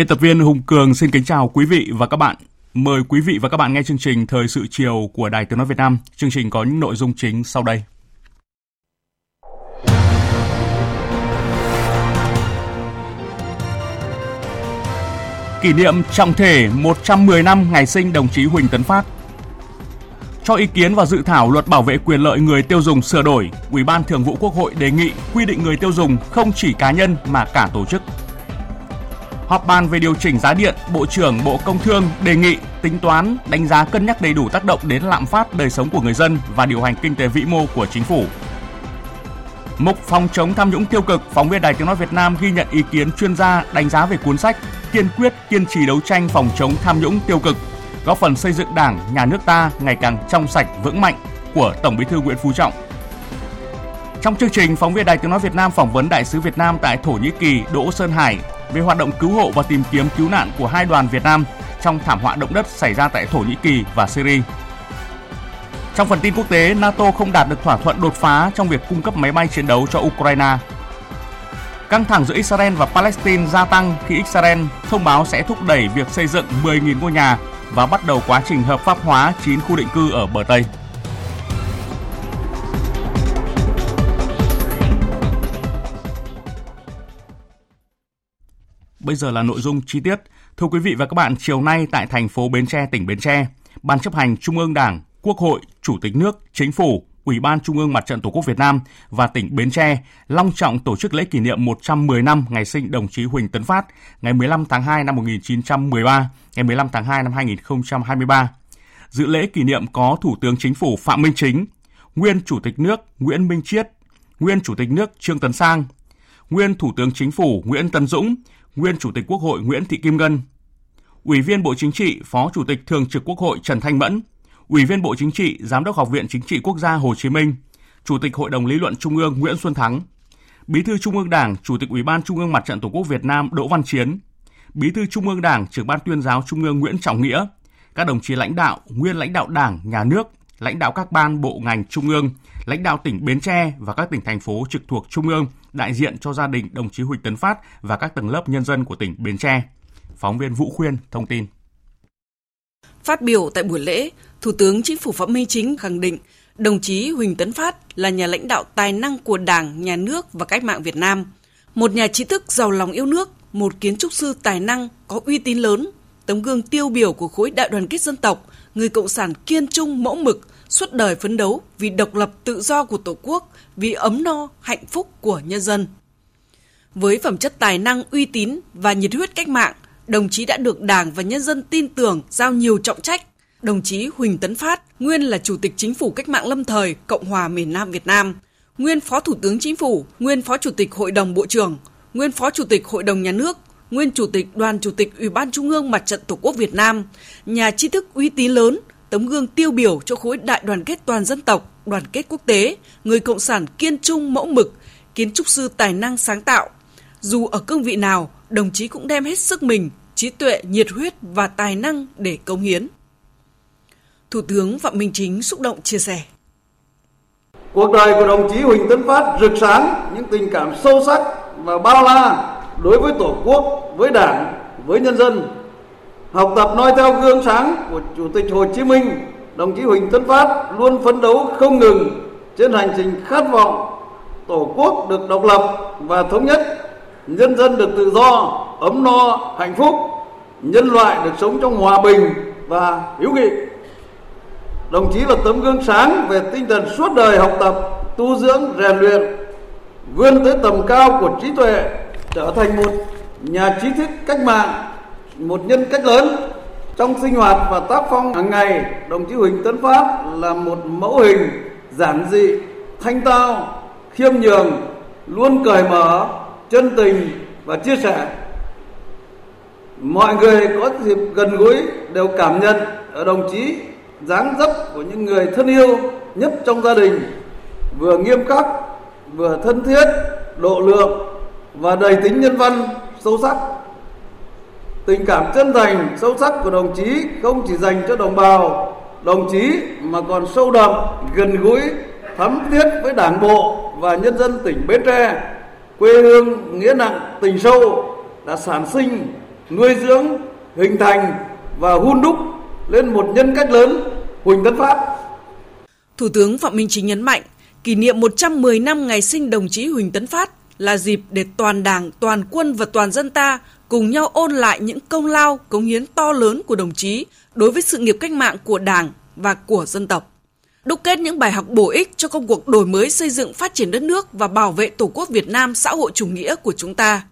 Biên tập viên Hùng Cường xin kính chào quý vị và các bạn. Mời quý vị và các bạn nghe chương trình Thời sự chiều của Đài Tiếng Nói Việt Nam. Chương trình có những nội dung chính sau đây. Kỷ niệm trọng thể 110 năm ngày sinh đồng chí Huỳnh Tấn Phát. Cho ý kiến vào dự thảo luật bảo vệ quyền lợi người tiêu dùng sửa đổi, Ủy ban Thường vụ Quốc hội đề nghị quy định người tiêu dùng không chỉ cá nhân mà cả tổ chức Họp bàn về điều chỉnh giá điện, Bộ trưởng Bộ Công Thương đề nghị tính toán, đánh giá cân nhắc đầy đủ tác động đến lạm phát đời sống của người dân và điều hành kinh tế vĩ mô của chính phủ. Mục phòng chống tham nhũng tiêu cực, phóng viên Đài Tiếng nói Việt Nam ghi nhận ý kiến chuyên gia đánh giá về cuốn sách Kiên quyết kiên trì đấu tranh phòng chống tham nhũng tiêu cực, góp phần xây dựng Đảng, nhà nước ta ngày càng trong sạch vững mạnh của Tổng Bí thư Nguyễn Phú Trọng. Trong chương trình, phóng viên Đài Tiếng nói Việt Nam phỏng vấn đại sứ Việt Nam tại Thổ Nhĩ Kỳ Đỗ Sơn Hải về hoạt động cứu hộ và tìm kiếm cứu nạn của hai đoàn Việt Nam trong thảm họa động đất xảy ra tại Thổ Nhĩ Kỳ và Syria. Trong phần tin quốc tế, NATO không đạt được thỏa thuận đột phá trong việc cung cấp máy bay chiến đấu cho Ukraine. Căng thẳng giữa Israel và Palestine gia tăng khi Israel thông báo sẽ thúc đẩy việc xây dựng 10.000 ngôi nhà và bắt đầu quá trình hợp pháp hóa 9 khu định cư ở bờ Tây. Bây giờ là nội dung chi tiết. Thưa quý vị và các bạn, chiều nay tại thành phố Bến Tre, tỉnh Bến Tre, Ban chấp hành Trung ương Đảng, Quốc hội, Chủ tịch nước, Chính phủ, Ủy ban Trung ương Mặt trận Tổ quốc Việt Nam và tỉnh Bến Tre long trọng tổ chức lễ kỷ niệm 110 năm ngày sinh đồng chí Huỳnh Tấn Phát, ngày 15 tháng 2 năm 1913, ngày 15 tháng 2 năm 2023. Dự lễ kỷ niệm có Thủ tướng Chính phủ Phạm Minh Chính, nguyên Chủ tịch nước Nguyễn Minh Chiết, nguyên Chủ tịch nước Trương Tấn Sang, nguyên Thủ tướng Chính phủ Nguyễn Tân Dũng, nguyên Chủ tịch Quốc hội Nguyễn Thị Kim Ngân, Ủy viên Bộ Chính trị, Phó Chủ tịch Thường trực Quốc hội Trần Thanh Mẫn, Ủy viên Bộ Chính trị, Giám đốc Học viện Chính trị Quốc gia Hồ Chí Minh, Chủ tịch Hội đồng Lý luận Trung ương Nguyễn Xuân Thắng, Bí thư Trung ương Đảng, Chủ tịch Ủy ban Trung ương Mặt trận Tổ quốc Việt Nam Đỗ Văn Chiến, Bí thư Trung ương Đảng, Trưởng ban Tuyên giáo Trung ương Nguyễn Trọng Nghĩa, các đồng chí lãnh đạo, nguyên lãnh đạo Đảng, Nhà nước, lãnh đạo các ban bộ ngành Trung ương, lãnh đạo tỉnh Bến Tre và các tỉnh thành phố trực thuộc Trung ương, đại diện cho gia đình đồng chí Huỳnh Tấn Phát và các tầng lớp nhân dân của tỉnh Bến Tre. Phóng viên Vũ Khuyên thông tin. Phát biểu tại buổi lễ, Thủ tướng Chính phủ Phạm Minh Chính khẳng định đồng chí Huỳnh Tấn Phát là nhà lãnh đạo tài năng của Đảng, Nhà nước và cách mạng Việt Nam, một nhà trí thức giàu lòng yêu nước, một kiến trúc sư tài năng có uy tín lớn, tấm gương tiêu biểu của khối đại đoàn kết dân tộc, người cộng sản kiên trung mẫu mực, suốt đời phấn đấu vì độc lập tự do của Tổ quốc, vì ấm no, hạnh phúc của nhân dân. Với phẩm chất tài năng, uy tín và nhiệt huyết cách mạng, đồng chí đã được Đảng và nhân dân tin tưởng giao nhiều trọng trách. Đồng chí Huỳnh Tấn Phát, nguyên là Chủ tịch Chính phủ Cách mạng lâm thời Cộng hòa miền Nam Việt Nam, nguyên Phó Thủ tướng Chính phủ, nguyên Phó Chủ tịch Hội đồng Bộ trưởng, nguyên Phó Chủ tịch Hội đồng Nhà nước, nguyên Chủ tịch Đoàn Chủ tịch Ủy ban Trung ương Mặt trận Tổ quốc Việt Nam, nhà tri thức uy tín lớn, tấm gương tiêu biểu cho khối đại đoàn kết toàn dân tộc, đoàn kết quốc tế, người cộng sản kiên trung mẫu mực, kiến trúc sư tài năng sáng tạo. Dù ở cương vị nào, đồng chí cũng đem hết sức mình, trí tuệ, nhiệt huyết và tài năng để công hiến. Thủ tướng Phạm Minh Chính xúc động chia sẻ. Cuộc đời của đồng chí Huỳnh Tấn Phát rực sáng những tình cảm sâu sắc và bao la đối với Tổ quốc, với Đảng, với nhân dân. Học tập noi theo gương sáng của Chủ tịch Hồ Chí Minh, đồng chí Huỳnh Tấn Phát luôn phấn đấu không ngừng trên hành trình khát vọng Tổ quốc được độc lập và thống nhất, nhân dân được tự do, ấm no, hạnh phúc, nhân loại được sống trong hòa bình và hữu nghị. Đồng chí là tấm gương sáng về tinh thần suốt đời học tập, tu dưỡng, rèn luyện vươn tới tầm cao của trí tuệ, trở thành một nhà trí thức cách mạng, một nhân cách lớn. Trong sinh hoạt và tác phong hàng ngày, đồng chí Huỳnh Tấn Phát là một mẫu hình giản dị, thanh tao, khiêm nhường, luôn cởi mở, chân tình và chia sẻ. Mọi người có dịp gần gũi đều cảm nhận ở đồng chí dáng dấp của những người thân yêu nhất trong gia đình, vừa nghiêm khắc, vừa thân thiết, độ lượng và đầy tính nhân văn sâu sắc. Tình cảm chân thành, sâu sắc của đồng chí không chỉ dành cho đồng bào, đồng chí mà còn sâu đậm, gần gũi, thắm thiết với đảng bộ và nhân dân tỉnh Bến Tre, quê hương nghĩa nặng tình sâu đã sản sinh, nuôi dưỡng, hình thành và hun đúc lên một nhân cách lớn Huỳnh Tấn Phát. Thủ tướng Phạm Minh Chính nhấn mạnh, kỷ niệm 110 năm ngày sinh đồng chí Huỳnh Tấn Phát là dịp để toàn Đảng, toàn quân và toàn dân ta cùng nhau ôn lại những công lao, cống hiến to lớn của đồng chí đối với sự nghiệp cách mạng của Đảng và của dân tộc. Đúc kết những bài học bổ ích cho công cuộc đổi mới xây dựng phát triển đất nước và bảo vệ Tổ quốc Việt Nam xã hội chủ nghĩa của chúng ta.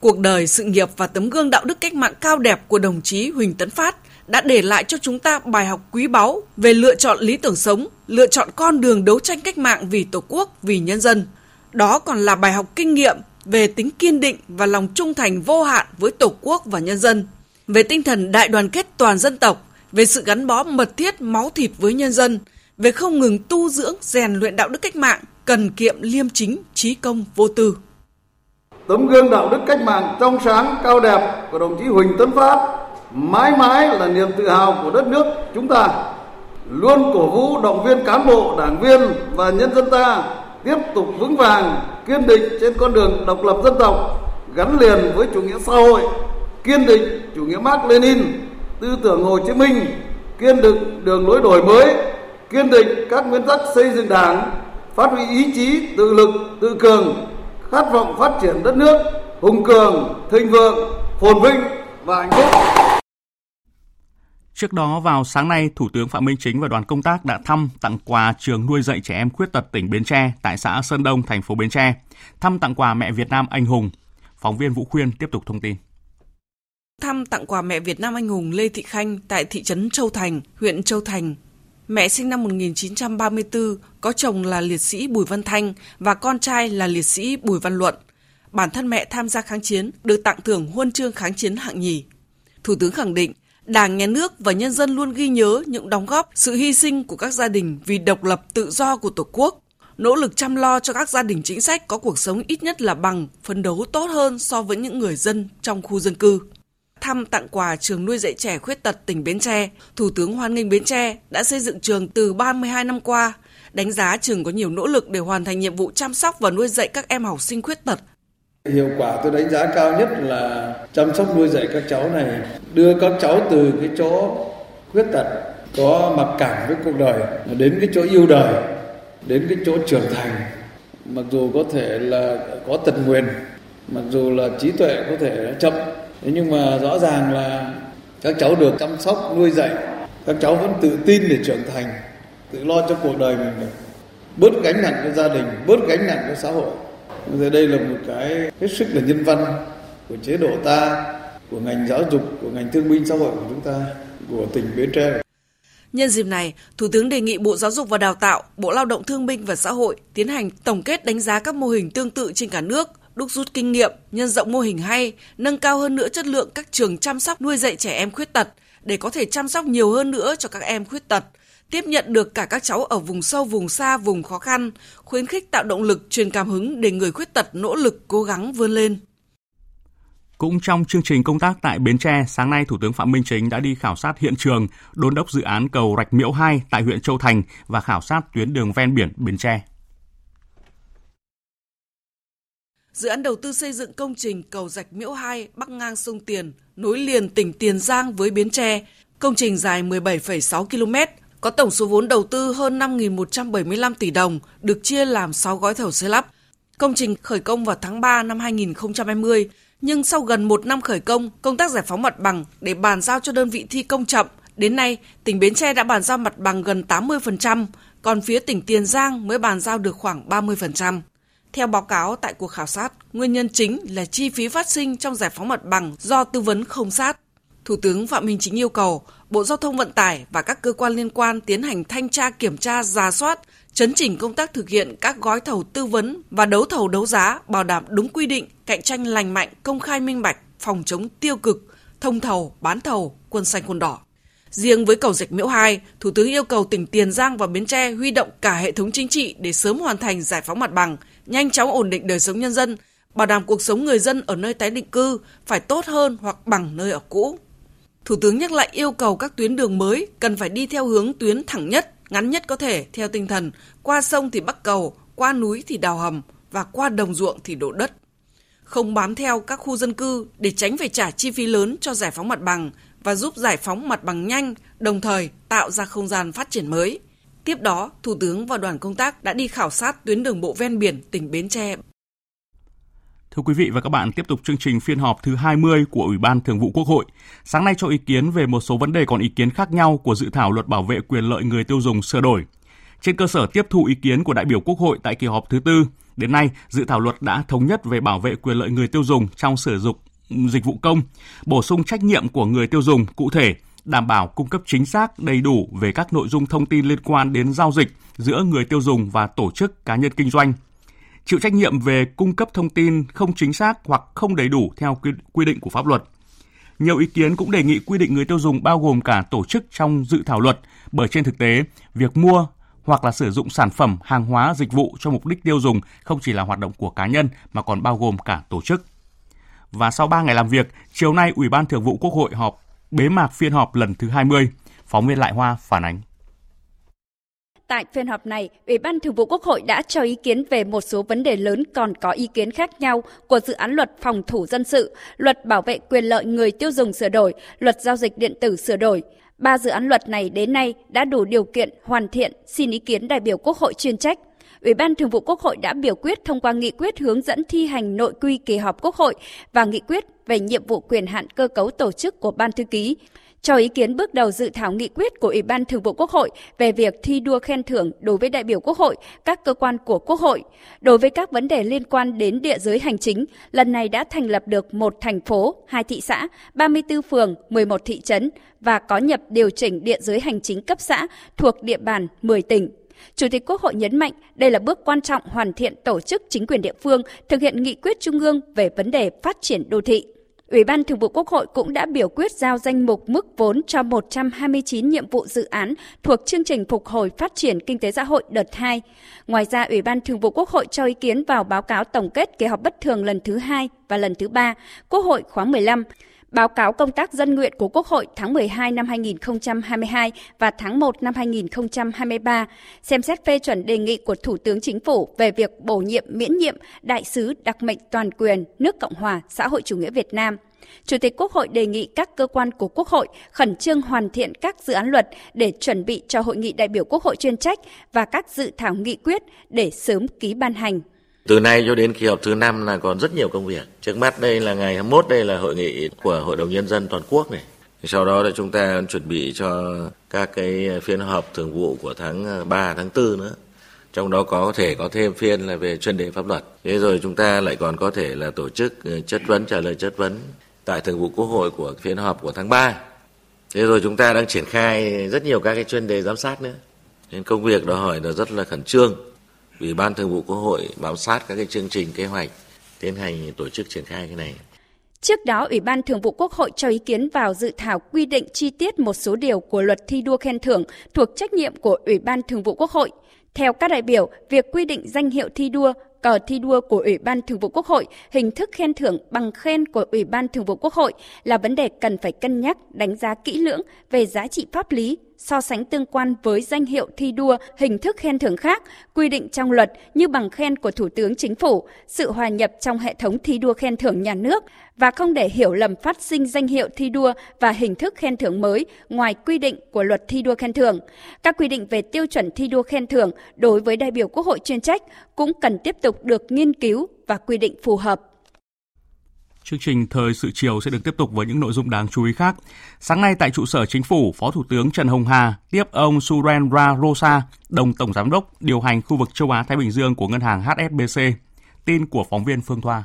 Cuộc đời, sự nghiệp và tấm gương đạo đức cách mạng cao đẹp của đồng chí Huỳnh Tấn Phát đã để lại cho chúng ta bài học quý báu về lựa chọn lý tưởng sống, lựa chọn con đường đấu tranh cách mạng vì Tổ quốc, vì nhân dân. Đó còn là bài học kinh nghiệm về tính kiên định và lòng trung thành vô hạn với Tổ quốc và nhân dân, về tinh thần đại đoàn kết toàn dân tộc, về sự gắn bó mật thiết máu thịt với nhân dân, về không ngừng tu dưỡng rèn luyện đạo đức cách mạng, cần kiệm liêm chính, trí công vô tư. Tấm gương đạo đức cách mạng trong sáng cao đẹp của đồng chí Huỳnh Tấn Phát mãi mãi là niềm tự hào của đất nước chúng ta luôn cổ vũ động viên cán bộ đảng viên và nhân dân ta tiếp tục vững vàng, kiên định trên con đường độc lập dân tộc, gắn liền với chủ nghĩa xã hội, kiên định chủ nghĩa Mark Lenin, tư tưởng Hồ Chí Minh, kiên định đường lối đổi mới, kiên định các nguyên tắc xây dựng đảng, phát huy ý chí tự lực, tự cường, khát vọng phát triển đất nước, hùng cường, thịnh vượng, phồn vinh và hạnh phúc. Trước đó vào sáng nay, Thủ tướng Phạm Minh Chính và đoàn công tác đã thăm tặng quà trường nuôi dạy trẻ em khuyết tật tỉnh Bến Tre tại xã Sơn Đông, thành phố Bến Tre, thăm tặng quà mẹ Việt Nam anh hùng. Phóng viên Vũ Khuyên tiếp tục thông tin. Thăm tặng quà mẹ Việt Nam anh hùng Lê Thị Khanh tại thị trấn Châu Thành, huyện Châu Thành. Mẹ sinh năm 1934, có chồng là liệt sĩ Bùi Văn Thanh và con trai là liệt sĩ Bùi Văn Luận. Bản thân mẹ tham gia kháng chiến, được tặng thưởng huân chương kháng chiến hạng nhì. Thủ tướng khẳng định Đảng, Nhà nước và nhân dân luôn ghi nhớ những đóng góp, sự hy sinh của các gia đình vì độc lập tự do của Tổ quốc, nỗ lực chăm lo cho các gia đình chính sách có cuộc sống ít nhất là bằng, phấn đấu tốt hơn so với những người dân trong khu dân cư. Thăm tặng quà trường nuôi dạy trẻ khuyết tật tỉnh Bến Tre, Thủ tướng hoan nghênh Bến Tre đã xây dựng trường từ 32 năm qua, đánh giá trường có nhiều nỗ lực để hoàn thành nhiệm vụ chăm sóc và nuôi dạy các em học sinh khuyết tật Hiệu quả tôi đánh giá cao nhất là chăm sóc nuôi dạy các cháu này, đưa các cháu từ cái chỗ khuyết tật có mặc cảm với cuộc đời đến cái chỗ yêu đời, đến cái chỗ trưởng thành. Mặc dù có thể là có tật nguyền, mặc dù là trí tuệ có thể chậm, thế nhưng mà rõ ràng là các cháu được chăm sóc nuôi dạy, các cháu vẫn tự tin để trưởng thành, tự lo cho cuộc đời mình được, bớt gánh nặng cho gia đình, bớt gánh nặng cho xã hội Thế đây là một cái hết sức là nhân văn của chế độ ta, của ngành giáo dục, của ngành thương binh xã hội của chúng ta, của tỉnh Bến Tre. Nhân dịp này, Thủ tướng đề nghị Bộ Giáo dục và Đào tạo, Bộ Lao động Thương binh và Xã hội tiến hành tổng kết đánh giá các mô hình tương tự trên cả nước, đúc rút kinh nghiệm, nhân rộng mô hình hay, nâng cao hơn nữa chất lượng các trường chăm sóc nuôi dạy trẻ em khuyết tật để có thể chăm sóc nhiều hơn nữa cho các em khuyết tật, tiếp nhận được cả các cháu ở vùng sâu, vùng xa, vùng khó khăn, khuyến khích tạo động lực, truyền cảm hứng để người khuyết tật nỗ lực cố gắng vươn lên. Cũng trong chương trình công tác tại Bến Tre, sáng nay Thủ tướng Phạm Minh Chính đã đi khảo sát hiện trường, đôn đốc dự án cầu Rạch Miễu 2 tại huyện Châu Thành và khảo sát tuyến đường ven biển Bến Tre. Dự án đầu tư xây dựng công trình cầu Rạch Miễu 2 bắc ngang sông Tiền, nối liền tỉnh Tiền Giang với Bến Tre. Công trình dài 17,6 km, có tổng số vốn đầu tư hơn 5.175 tỷ đồng, được chia làm 6 gói thầu xây lắp. Công trình khởi công vào tháng 3 năm 2020, nhưng sau gần một năm khởi công, công tác giải phóng mặt bằng để bàn giao cho đơn vị thi công chậm. Đến nay, tỉnh Bến Tre đã bàn giao mặt bằng gần 80%, còn phía tỉnh Tiền Giang mới bàn giao được khoảng 30%. Theo báo cáo tại cuộc khảo sát, nguyên nhân chính là chi phí phát sinh trong giải phóng mặt bằng do tư vấn không sát. Thủ tướng Phạm Minh Chính yêu cầu Bộ Giao thông Vận tải và các cơ quan liên quan tiến hành thanh tra kiểm tra, ra soát, chấn chỉnh công tác thực hiện các gói thầu tư vấn và đấu thầu đấu giá bảo đảm đúng quy định, cạnh tranh lành mạnh, công khai minh bạch, phòng chống tiêu cực, thông thầu, bán thầu, quân xanh quân đỏ. Riêng với cầu Rạch Miễu 2, Thủ tướng yêu cầu tỉnh Tiền Giang và Bến Tre huy động cả hệ thống chính trị để sớm hoàn thành giải phóng mặt bằng, nhanh chóng ổn định đời sống nhân dân, bảo đảm cuộc sống người dân ở nơi tái định cư phải tốt hơn hoặc bằng nơi ở cũ. Thủ tướng nhắc lại yêu cầu các tuyến đường mới cần phải đi theo hướng tuyến thẳng nhất, ngắn nhất có thể theo tinh thần qua sông thì bắc cầu, qua núi thì đào hầm và qua đồng ruộng thì đổ đất. Không bám theo các khu dân cư để tránh phải trả chi phí lớn cho giải phóng mặt bằng và giúp giải phóng mặt bằng nhanh, đồng thời tạo ra không gian phát triển mới. Tiếp đó, Thủ tướng và đoàn công tác đã đi khảo sát tuyến đường bộ ven biển tỉnh Bến Tre. Thưa quý vị và các bạn, tiếp tục chương trình phiên họp thứ 20 của Ủy ban Thường vụ Quốc hội. Sáng nay cho ý kiến về một số vấn đề còn ý kiến khác nhau của dự thảo luật bảo vệ quyền lợi người tiêu dùng sửa đổi. Trên cơ sở tiếp thu ý kiến của đại biểu Quốc hội tại kỳ họp thứ tư, đến nay dự thảo luật đã thống nhất về bảo vệ quyền lợi người tiêu dùng trong sử dụng dịch vụ công, bổ sung trách nhiệm của người tiêu dùng cụ thể, đảm bảo cung cấp chính xác, đầy đủ về các nội dung thông tin liên quan đến giao dịch giữa người tiêu dùng và tổ chức cá nhân kinh doanh, chịu trách nhiệm về cung cấp thông tin không chính xác hoặc không đầy đủ theo quy định của pháp luật. Nhiều ý kiến cũng đề nghị quy định người tiêu dùng bao gồm cả tổ chức trong dự thảo luật, bởi trên thực tế, việc mua hoặc là sử dụng sản phẩm, hàng hóa, dịch vụ cho mục đích tiêu dùng không chỉ là hoạt động của cá nhân mà còn bao gồm cả tổ chức. Và sau 3 ngày làm việc, chiều nay Ủy ban Thường vụ Quốc hội họp bế mạc phiên họp lần thứ 20. Phóng viên Lại Hoa phản ánh. Tại phiên họp này, Ủy ban Thường vụ Quốc hội đã cho ý kiến về một số vấn đề lớn còn có ý kiến khác nhau của dự án luật phòng thủ dân sự, luật bảo vệ quyền lợi người tiêu dùng sửa đổi, luật giao dịch điện tử sửa đổi. Ba dự án luật này đến nay đã đủ điều kiện hoàn thiện xin ý kiến đại biểu Quốc hội chuyên trách. Ủy ban Thường vụ Quốc hội đã biểu quyết thông qua nghị quyết hướng dẫn thi hành nội quy kỳ họp Quốc hội và nghị quyết về nhiệm vụ quyền hạn cơ cấu tổ chức của Ban thư ký cho ý kiến bước đầu dự thảo nghị quyết của Ủy ban Thường vụ Quốc hội về việc thi đua khen thưởng đối với đại biểu Quốc hội, các cơ quan của Quốc hội. Đối với các vấn đề liên quan đến địa giới hành chính, lần này đã thành lập được một thành phố, hai thị xã, 34 phường, 11 thị trấn và có nhập điều chỉnh địa giới hành chính cấp xã thuộc địa bàn 10 tỉnh. Chủ tịch Quốc hội nhấn mạnh đây là bước quan trọng hoàn thiện tổ chức chính quyền địa phương thực hiện nghị quyết trung ương về vấn đề phát triển đô thị. Ủy ban Thường vụ Quốc hội cũng đã biểu quyết giao danh mục mức vốn cho 129 nhiệm vụ dự án thuộc chương trình phục hồi phát triển kinh tế xã hội đợt 2. Ngoài ra, Ủy ban Thường vụ Quốc hội cho ý kiến vào báo cáo tổng kết kỳ họp bất thường lần thứ hai và lần thứ ba Quốc hội khóa 15 báo cáo công tác dân nguyện của Quốc hội tháng 12 năm 2022 và tháng 1 năm 2023, xem xét phê chuẩn đề nghị của Thủ tướng Chính phủ về việc bổ nhiệm miễn nhiệm đại sứ đặc mệnh toàn quyền nước Cộng hòa xã hội chủ nghĩa Việt Nam. Chủ tịch Quốc hội đề nghị các cơ quan của Quốc hội khẩn trương hoàn thiện các dự án luật để chuẩn bị cho hội nghị đại biểu Quốc hội chuyên trách và các dự thảo nghị quyết để sớm ký ban hành. Từ nay cho đến kỳ họp thứ năm là còn rất nhiều công việc. Trước mắt đây là ngày 21 đây là hội nghị của Hội đồng Nhân dân toàn quốc này. Sau đó là chúng ta chuẩn bị cho các cái phiên họp thường vụ của tháng à, 3, tháng 4 nữa. Trong đó có thể có thêm phiên là về chuyên đề pháp luật. Thế rồi chúng ta lại còn có thể là tổ chức à, chất vấn, trả lời chất vấn tại thường vụ quốc hội của phiên họp của tháng 3. Thế rồi chúng ta đang triển khai rất nhiều các cái chuyên đề giám sát nữa. Nên công việc đòi hỏi là rất là khẩn trương Ủy ban Thường vụ Quốc hội bám sát các cái chương trình kế hoạch tiến hành tổ chức triển khai cái này. Trước đó, Ủy ban Thường vụ Quốc hội cho ý kiến vào dự thảo quy định chi tiết một số điều của luật thi đua khen thưởng thuộc trách nhiệm của Ủy ban Thường vụ Quốc hội. Theo các đại biểu, việc quy định danh hiệu thi đua, cờ thi đua của Ủy ban Thường vụ Quốc hội, hình thức khen thưởng bằng khen của Ủy ban Thường vụ Quốc hội là vấn đề cần phải cân nhắc, đánh giá kỹ lưỡng về giá trị pháp lý, so sánh tương quan với danh hiệu thi đua, hình thức khen thưởng khác quy định trong luật như bằng khen của Thủ tướng Chính phủ, sự hòa nhập trong hệ thống thi đua khen thưởng nhà nước và không để hiểu lầm phát sinh danh hiệu thi đua và hình thức khen thưởng mới ngoài quy định của luật thi đua khen thưởng. Các quy định về tiêu chuẩn thi đua khen thưởng đối với đại biểu Quốc hội chuyên trách cũng cần tiếp tục được nghiên cứu và quy định phù hợp. Chương trình Thời sự chiều sẽ được tiếp tục với những nội dung đáng chú ý khác. Sáng nay tại trụ sở chính phủ, Phó Thủ tướng Trần Hồng Hà tiếp ông Surendra Rosa, đồng Tổng Giám đốc điều hành khu vực châu Á-Thái Bình Dương của ngân hàng HSBC. Tin của phóng viên Phương Thoa.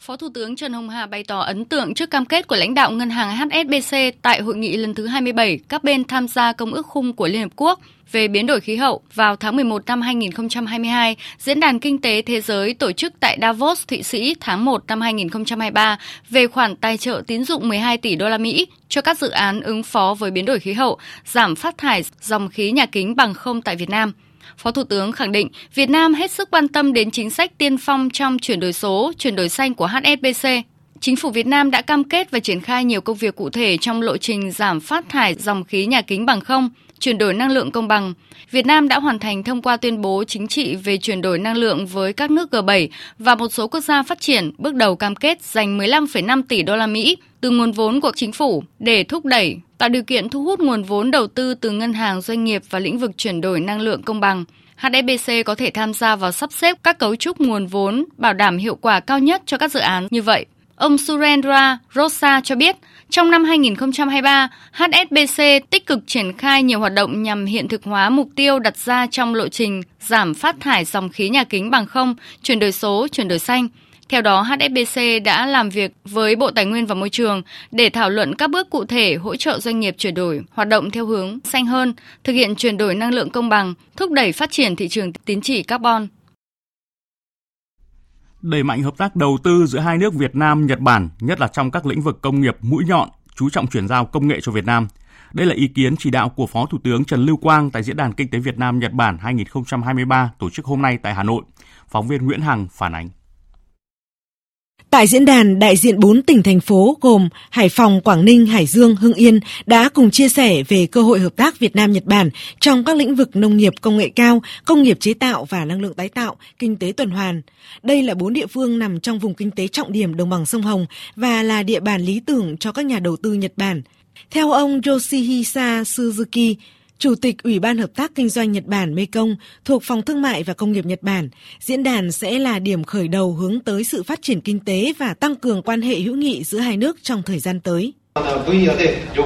Phó Thủ tướng Trần Hồng Hà bày tỏ ấn tượng trước cam kết của lãnh đạo ngân hàng HSBC tại hội nghị lần thứ 27 các bên tham gia Công ước khung của Liên Hợp Quốc về biến đổi khí hậu vào tháng 11 năm 2022, Diễn đàn Kinh tế Thế giới tổ chức tại Davos, Thụy Sĩ tháng 1 năm 2023 về khoản tài trợ tín dụng 12 tỷ đô la Mỹ cho các dự án ứng phó với biến đổi khí hậu, giảm phát thải dòng khí nhà kính bằng không tại Việt Nam. Phó Thủ tướng khẳng định Việt Nam hết sức quan tâm đến chính sách tiên phong trong chuyển đổi số, chuyển đổi xanh của HSBC. Chính phủ Việt Nam đã cam kết và triển khai nhiều công việc cụ thể trong lộ trình giảm phát thải dòng khí nhà kính bằng không, chuyển đổi năng lượng công bằng. Việt Nam đã hoàn thành thông qua tuyên bố chính trị về chuyển đổi năng lượng với các nước G7 và một số quốc gia phát triển bước đầu cam kết dành 15,5 tỷ đô la Mỹ từ nguồn vốn của chính phủ để thúc đẩy tạo điều kiện thu hút nguồn vốn đầu tư từ ngân hàng doanh nghiệp và lĩnh vực chuyển đổi năng lượng công bằng. HSBC có thể tham gia vào sắp xếp các cấu trúc nguồn vốn bảo đảm hiệu quả cao nhất cho các dự án như vậy. Ông Surendra Rosa cho biết, trong năm 2023, HSBC tích cực triển khai nhiều hoạt động nhằm hiện thực hóa mục tiêu đặt ra trong lộ trình giảm phát thải dòng khí nhà kính bằng không, chuyển đổi số, chuyển đổi xanh – theo đó, HSBC đã làm việc với Bộ Tài nguyên và Môi trường để thảo luận các bước cụ thể hỗ trợ doanh nghiệp chuyển đổi, hoạt động theo hướng xanh hơn, thực hiện chuyển đổi năng lượng công bằng, thúc đẩy phát triển thị trường tín chỉ carbon. Đẩy mạnh hợp tác đầu tư giữa hai nước Việt Nam, Nhật Bản, nhất là trong các lĩnh vực công nghiệp mũi nhọn, chú trọng chuyển giao công nghệ cho Việt Nam. Đây là ý kiến chỉ đạo của Phó Thủ tướng Trần Lưu Quang tại Diễn đàn Kinh tế Việt Nam Nhật Bản 2023 tổ chức hôm nay tại Hà Nội. Phóng viên Nguyễn Hằng phản ánh. Tại diễn đàn, đại diện 4 tỉnh thành phố gồm Hải Phòng, Quảng Ninh, Hải Dương, Hưng Yên đã cùng chia sẻ về cơ hội hợp tác Việt Nam-Nhật Bản trong các lĩnh vực nông nghiệp công nghệ cao, công nghiệp chế tạo và năng lượng tái tạo, kinh tế tuần hoàn. Đây là bốn địa phương nằm trong vùng kinh tế trọng điểm đồng bằng sông Hồng và là địa bàn lý tưởng cho các nhà đầu tư Nhật Bản. Theo ông Yoshihisa Suzuki, Chủ tịch Ủy ban Hợp tác Kinh doanh Nhật Bản Mekong thuộc Phòng Thương mại và Công nghiệp Nhật Bản, diễn đàn sẽ là điểm khởi đầu hướng tới sự phát triển kinh tế và tăng cường quan hệ hữu nghị giữa hai nước trong thời gian tới.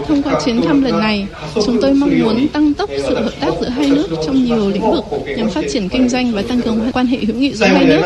Thông qua chuyến thăm lần này, chúng tôi mong muốn tăng tốc sự hợp tác giữa hai nước trong nhiều lĩnh vực nhằm phát triển kinh doanh và tăng cường quan hệ hữu nghị giữa hai nước.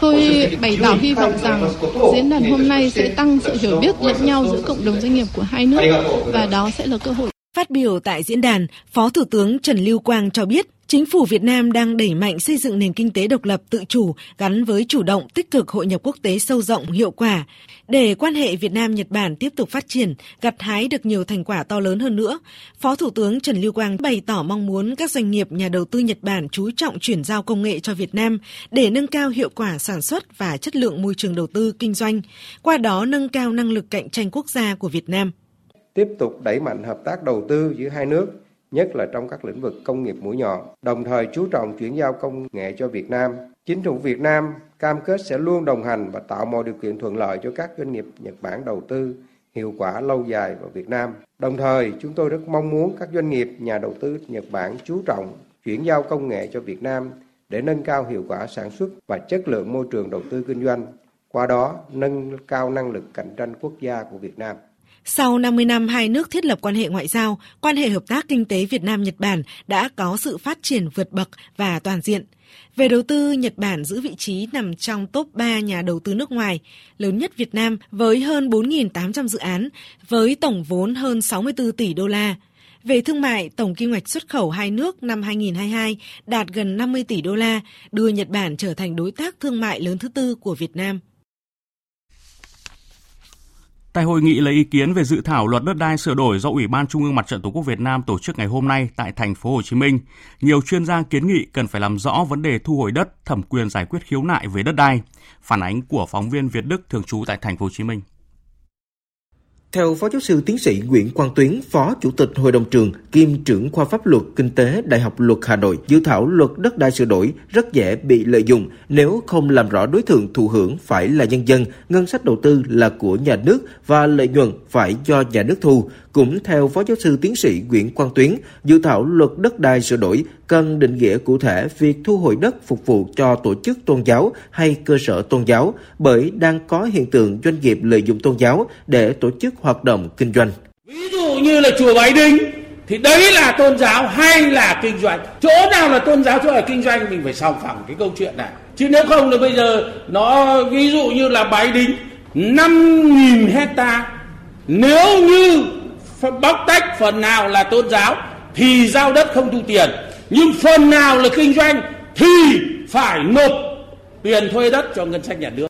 Tôi bày tỏ hy vọng rằng diễn đàn hôm nay sẽ tăng sự hiểu biết lẫn nhau giữa cộng đồng doanh nghiệp của hai nước và đó sẽ là cơ hội Phát biểu tại diễn đàn, Phó Thủ tướng Trần Lưu Quang cho biết, Chính phủ Việt Nam đang đẩy mạnh xây dựng nền kinh tế độc lập tự chủ gắn với chủ động tích cực hội nhập quốc tế sâu rộng hiệu quả. Để quan hệ Việt Nam-Nhật Bản tiếp tục phát triển, gặt hái được nhiều thành quả to lớn hơn nữa, Phó Thủ tướng Trần Lưu Quang bày tỏ mong muốn các doanh nghiệp nhà đầu tư Nhật Bản chú trọng chuyển giao công nghệ cho Việt Nam để nâng cao hiệu quả sản xuất và chất lượng môi trường đầu tư kinh doanh, qua đó nâng cao năng lực cạnh tranh quốc gia của Việt Nam tiếp tục đẩy mạnh hợp tác đầu tư giữa hai nước, nhất là trong các lĩnh vực công nghiệp mũi nhọn, đồng thời chú trọng chuyển giao công nghệ cho Việt Nam. Chính phủ Việt Nam cam kết sẽ luôn đồng hành và tạo mọi điều kiện thuận lợi cho các doanh nghiệp Nhật Bản đầu tư hiệu quả lâu dài vào Việt Nam. Đồng thời, chúng tôi rất mong muốn các doanh nghiệp, nhà đầu tư Nhật Bản chú trọng chuyển giao công nghệ cho Việt Nam để nâng cao hiệu quả sản xuất và chất lượng môi trường đầu tư kinh doanh, qua đó nâng cao năng lực cạnh tranh quốc gia của Việt Nam. Sau 50 năm hai nước thiết lập quan hệ ngoại giao, quan hệ hợp tác kinh tế Việt Nam-Nhật Bản đã có sự phát triển vượt bậc và toàn diện. Về đầu tư, Nhật Bản giữ vị trí nằm trong top 3 nhà đầu tư nước ngoài, lớn nhất Việt Nam với hơn 4.800 dự án, với tổng vốn hơn 64 tỷ đô la. Về thương mại, tổng kim ngạch xuất khẩu hai nước năm 2022 đạt gần 50 tỷ đô la, đưa Nhật Bản trở thành đối tác thương mại lớn thứ tư của Việt Nam. Tại hội nghị lấy ý kiến về dự thảo luật đất đai sửa đổi do Ủy ban Trung ương Mặt trận Tổ quốc Việt Nam tổ chức ngày hôm nay tại thành phố Hồ Chí Minh, nhiều chuyên gia kiến nghị cần phải làm rõ vấn đề thu hồi đất, thẩm quyền giải quyết khiếu nại về đất đai. Phản ánh của phóng viên Việt Đức thường trú tại thành phố Hồ Chí Minh. Theo Phó giáo sư tiến sĩ Nguyễn Quang Tuyến, Phó Chủ tịch Hội đồng trường kiêm trưởng khoa pháp luật kinh tế Đại học Luật Hà Nội, dự thảo luật đất đai sửa đổi rất dễ bị lợi dụng nếu không làm rõ đối tượng thụ hưởng phải là nhân dân, ngân sách đầu tư là của nhà nước và lợi nhuận phải do nhà nước thu. Cũng theo Phó giáo sư tiến sĩ Nguyễn Quang Tuyến, dự thảo luật đất đai sửa đổi cần định nghĩa cụ thể việc thu hồi đất phục vụ cho tổ chức tôn giáo hay cơ sở tôn giáo bởi đang có hiện tượng doanh nghiệp lợi dụng tôn giáo để tổ chức hoạt động kinh doanh. Ví dụ như là chùa Bái Đinh thì đấy là tôn giáo hay là kinh doanh? Chỗ nào là tôn giáo chỗ nào là kinh doanh? Mình phải sòng phẳng cái câu chuyện này. Chứ nếu không thì bây giờ nó ví dụ như là bái đính 5.000 hecta. Nếu như bóc tách, phần nào là tôn giáo thì giao đất không thu tiền nhưng phần nào là kinh doanh thì phải nộp tiền thuê đất cho ngân sách nhà nước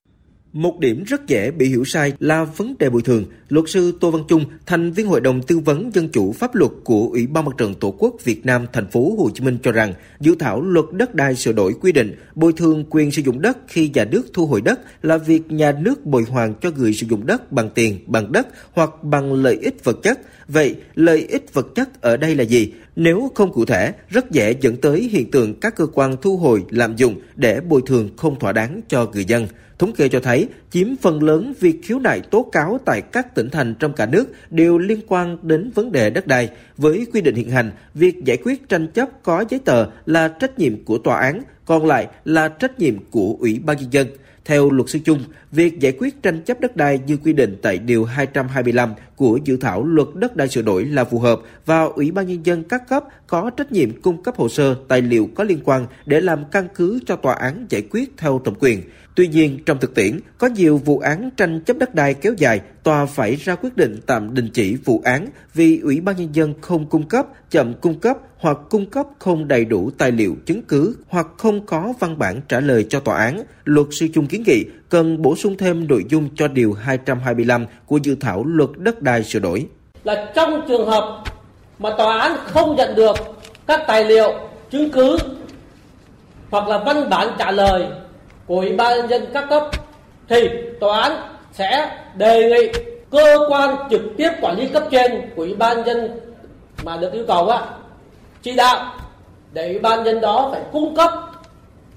một điểm rất dễ bị hiểu sai là vấn đề bồi thường. Luật sư Tô Văn Trung, thành viên Hội đồng tư vấn dân chủ pháp luật của Ủy ban Mặt trận Tổ quốc Việt Nam thành phố Hồ Chí Minh cho rằng, dự thảo luật đất đai sửa đổi quy định bồi thường quyền sử dụng đất khi nhà nước thu hồi đất là việc nhà nước bồi hoàn cho người sử dụng đất bằng tiền, bằng đất hoặc bằng lợi ích vật chất. Vậy, lợi ích vật chất ở đây là gì? Nếu không cụ thể, rất dễ dẫn tới hiện tượng các cơ quan thu hồi lạm dụng để bồi thường không thỏa đáng cho người dân. Thống kê cho thấy, chiếm phần lớn việc khiếu nại tố cáo tại các tỉnh tỉnh thành trong cả nước đều liên quan đến vấn đề đất đai. Với quy định hiện hành, việc giải quyết tranh chấp có giấy tờ là trách nhiệm của tòa án, còn lại là trách nhiệm của Ủy ban nhân dân. Theo luật sư chung, việc giải quyết tranh chấp đất đai như quy định tại Điều 225 của dự thảo luật đất đai sửa đổi là phù hợp và Ủy ban Nhân dân các cấp có trách nhiệm cung cấp hồ sơ, tài liệu có liên quan để làm căn cứ cho tòa án giải quyết theo thẩm quyền. Tuy nhiên, trong thực tiễn, có nhiều vụ án tranh chấp đất đai kéo dài, tòa phải ra quyết định tạm đình chỉ vụ án vì Ủy ban Nhân dân không cung cấp, chậm cung cấp hoặc cung cấp không đầy đủ tài liệu chứng cứ hoặc không có văn bản trả lời cho tòa án. Luật sư chung kiến nghị cần bổ sung thêm nội dung cho Điều 225 của dự thảo luật đất đai sửa đổi. Là trong trường hợp mà tòa án không nhận được các tài liệu, chứng cứ hoặc là văn bản trả lời của Ủy ban nhân dân các cấp thì tòa án sẽ đề nghị cơ quan trực tiếp quản lý cấp trên của Ủy ban nhân mà được yêu cầu á chỉ đạo để Ủy ban nhân đó phải cung cấp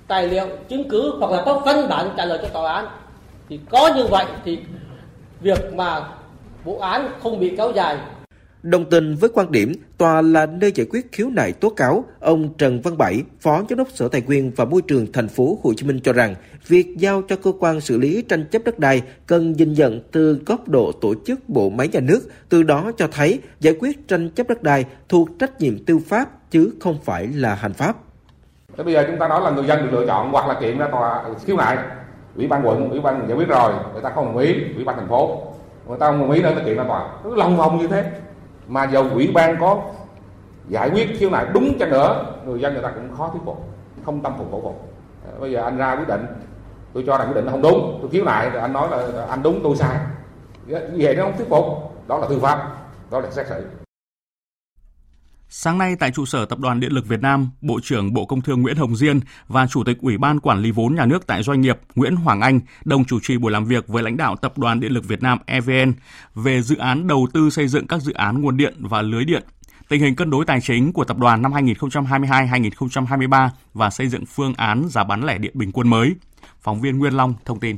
tài liệu chứng cứ hoặc là có văn bản trả lời cho tòa án thì có như vậy thì việc mà vụ án không bị kéo dài Đồng tình với quan điểm tòa là nơi giải quyết khiếu nại tố cáo, ông Trần Văn Bảy, Phó Giám đốc Sở Tài nguyên và Môi trường thành phố Hồ Chí Minh cho rằng việc giao cho cơ quan xử lý tranh chấp đất đai cần nhìn nhận từ góc độ tổ chức bộ máy nhà nước, từ đó cho thấy giải quyết tranh chấp đất đai thuộc trách nhiệm tư pháp chứ không phải là hành pháp. Thế bây giờ chúng ta nói là người dân được lựa chọn hoặc là kiện ra tòa khiếu nại, ủy ban quận, ủy ban giải quyết rồi, người ta không đồng ý, ủy ban thành phố, người ta không đồng ý nữa ta kiện ra tòa, cứ lòng vòng như thế. Mà dầu ủy ban có giải quyết khiếu nại đúng cho nữa người dân người ta cũng khó thuyết phục không tâm phục khẩu phục. Bây giờ anh ra quyết định tôi cho rằng quyết định không đúng tôi khiếu nại rồi anh nói là anh đúng tôi sai. Như vậy nó không thuyết phục. Đó là tư pháp đó là xét xử. Sáng nay tại trụ sở Tập đoàn Điện lực Việt Nam, Bộ trưởng Bộ Công Thương Nguyễn Hồng Diên và Chủ tịch Ủy ban Quản lý vốn nhà nước tại doanh nghiệp Nguyễn Hoàng Anh đồng chủ trì buổi làm việc với lãnh đạo Tập đoàn Điện lực Việt Nam EVN về dự án đầu tư xây dựng các dự án nguồn điện và lưới điện, tình hình cân đối tài chính của tập đoàn năm 2022-2023 và xây dựng phương án giá bán lẻ điện bình quân mới. Phóng viên Nguyên Long thông tin.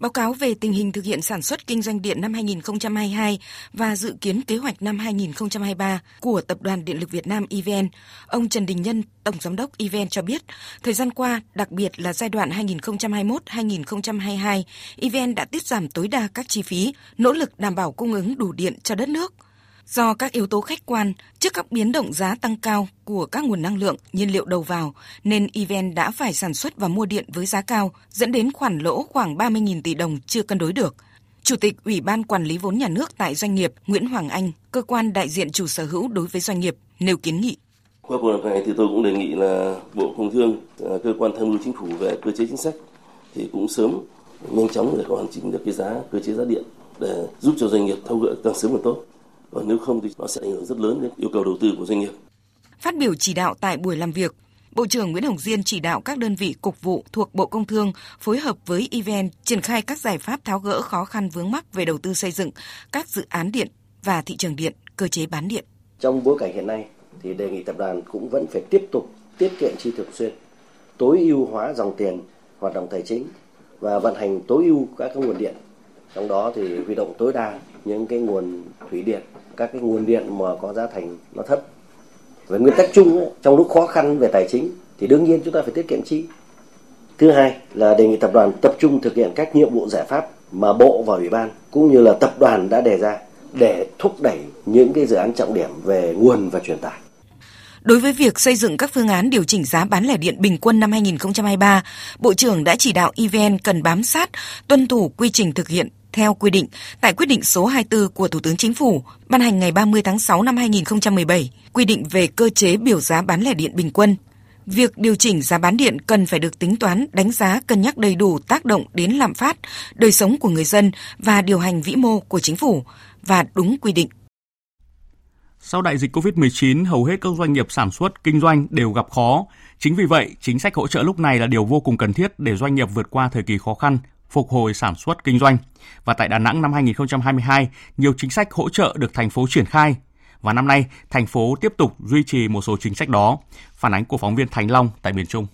Báo cáo về tình hình thực hiện sản xuất kinh doanh điện năm 2022 và dự kiến kế hoạch năm 2023 của Tập đoàn Điện lực Việt Nam EVN, ông Trần Đình Nhân, Tổng Giám đốc EVN cho biết, thời gian qua, đặc biệt là giai đoạn 2021-2022, EVN đã tiết giảm tối đa các chi phí, nỗ lực đảm bảo cung ứng đủ điện cho đất nước – Do các yếu tố khách quan, trước các biến động giá tăng cao của các nguồn năng lượng, nhiên liệu đầu vào, nên EVN đã phải sản xuất và mua điện với giá cao, dẫn đến khoản lỗ khoảng 30.000 tỷ đồng chưa cân đối được. Chủ tịch Ủy ban Quản lý vốn nhà nước tại doanh nghiệp Nguyễn Hoàng Anh, cơ quan đại diện chủ sở hữu đối với doanh nghiệp, nêu kiến nghị. Qua cuộc họp này thì tôi cũng đề nghị là Bộ Công Thương, à, cơ quan tham mưu chính phủ về cơ chế chính sách thì cũng sớm nhanh chóng để hoàn chỉnh được cái giá cơ chế giá điện để giúp cho doanh nghiệp thâu gỡ càng sớm càng tốt còn nếu không thì nó sẽ ảnh hưởng rất lớn đến yêu cầu đầu tư của doanh nghiệp. Phát biểu chỉ đạo tại buổi làm việc, Bộ trưởng Nguyễn Hồng Diên chỉ đạo các đơn vị cục vụ thuộc Bộ Công Thương phối hợp với EVN triển khai các giải pháp tháo gỡ khó khăn vướng mắc về đầu tư xây dựng các dự án điện và thị trường điện, cơ chế bán điện. Trong bối cảnh hiện nay thì đề nghị tập đoàn cũng vẫn phải tiếp tục tiết kiệm chi thường xuyên, tối ưu hóa dòng tiền, hoạt động tài chính và vận hành tối ưu các nguồn điện. Trong đó thì huy động tối đa những cái nguồn thủy điện các cái nguồn điện mà có giá thành nó thấp. Về nguyên tắc chung ấy, trong lúc khó khăn về tài chính thì đương nhiên chúng ta phải tiết kiệm chi. Thứ hai là đề nghị tập đoàn tập trung thực hiện các nhiệm vụ giải pháp mà bộ và ủy ban cũng như là tập đoàn đã đề ra để thúc đẩy những cái dự án trọng điểm về nguồn và truyền tải. Đối với việc xây dựng các phương án điều chỉnh giá bán lẻ điện bình quân năm 2023, Bộ trưởng đã chỉ đạo EVN cần bám sát, tuân thủ quy trình thực hiện theo quy định tại quyết định số 24 của Thủ tướng Chính phủ ban hành ngày 30 tháng 6 năm 2017, quy định về cơ chế biểu giá bán lẻ điện bình quân. Việc điều chỉnh giá bán điện cần phải được tính toán, đánh giá cân nhắc đầy đủ tác động đến lạm phát, đời sống của người dân và điều hành vĩ mô của chính phủ và đúng quy định. Sau đại dịch COVID-19, hầu hết các doanh nghiệp sản xuất, kinh doanh đều gặp khó. Chính vì vậy, chính sách hỗ trợ lúc này là điều vô cùng cần thiết để doanh nghiệp vượt qua thời kỳ khó khăn, phục hồi sản xuất kinh doanh. Và tại Đà Nẵng năm 2022, nhiều chính sách hỗ trợ được thành phố triển khai. Và năm nay, thành phố tiếp tục duy trì một số chính sách đó. Phản ánh của phóng viên Thành Long tại miền Trung.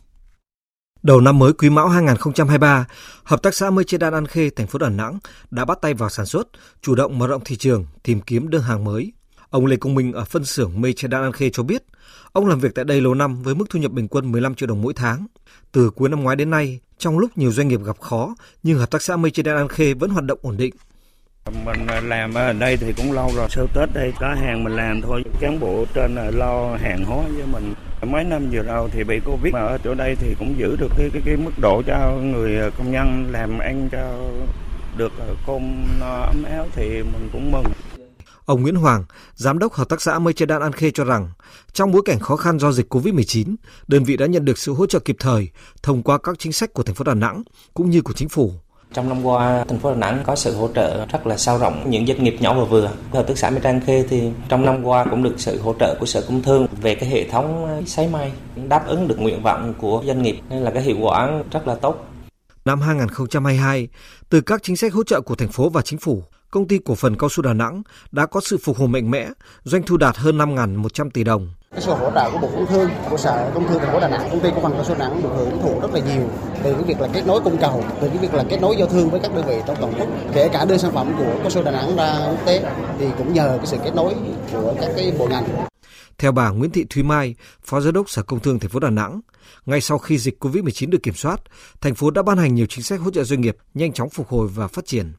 Đầu năm mới Quý Mão 2023, Hợp tác xã Mây trên Đan An Khê, thành phố Đà Nẵng đã bắt tay vào sản xuất, chủ động mở rộng thị trường, tìm kiếm đơn hàng mới. Ông Lê Công Minh ở phân xưởng Mây Che Đan An Khê cho biết, ông làm việc tại đây lâu năm với mức thu nhập bình quân 15 triệu đồng mỗi tháng. Từ cuối năm ngoái đến nay, trong lúc nhiều doanh nghiệp gặp khó, nhưng hợp tác xã Mây Che Đan An Khê vẫn hoạt động ổn định. Mình à, làm ở đây thì cũng lâu rồi, sau Tết đây có hàng mình làm thôi. Cán bộ trên à, lo hàng hóa với mình. Mấy năm vừa rồi thì bị Covid mà ở chỗ đây thì cũng giữ được cái cái, cái mức độ cho người à, công nhân làm ăn cho được cơm no ấm áo thì mình cũng mừng. Ông Nguyễn Hoàng, giám đốc hợp tác xã Mây Che Đan An Khê cho rằng, trong bối cảnh khó khăn do dịch COVID-19, đơn vị đã nhận được sự hỗ trợ kịp thời thông qua các chính sách của thành phố Đà Nẵng cũng như của chính phủ. Trong năm qua, thành phố Đà Nẵng có sự hỗ trợ rất là sâu rộng những doanh nghiệp nhỏ và vừa. Hợp tác xã Mây Trang Khê thì trong năm qua cũng được sự hỗ trợ của Sở Công Thương về cái hệ thống sấy may đáp ứng được nguyện vọng của doanh nghiệp nên là cái hiệu quả rất là tốt. Năm 2022, từ các chính sách hỗ trợ của thành phố và chính phủ, công ty cổ phần cao su Đà Nẵng đã có sự phục hồi mạnh mẽ, doanh thu đạt hơn 5.100 tỷ đồng. Cái sự hỗ trợ của Bộ Công Thương, của Sở Công Thương thành phố Đà Nẵng, công ty cổ phần cao su Đà Nẵng được hưởng thụ rất là nhiều từ cái việc là kết nối cung cầu, từ cái việc là kết nối giao thương với các đơn vị trong toàn quốc, kể cả đưa sản phẩm của cao su Đà Nẵng ra quốc tế thì cũng nhờ cái sự kết nối của các cái bộ ngành. Theo bà Nguyễn Thị Thúy Mai, Phó Giám đốc Sở Công Thương thành phố Đà Nẵng, ngay sau khi dịch COVID-19 được kiểm soát, thành phố đã ban hành nhiều chính sách hỗ trợ doanh nghiệp nhanh chóng phục hồi và phát triển.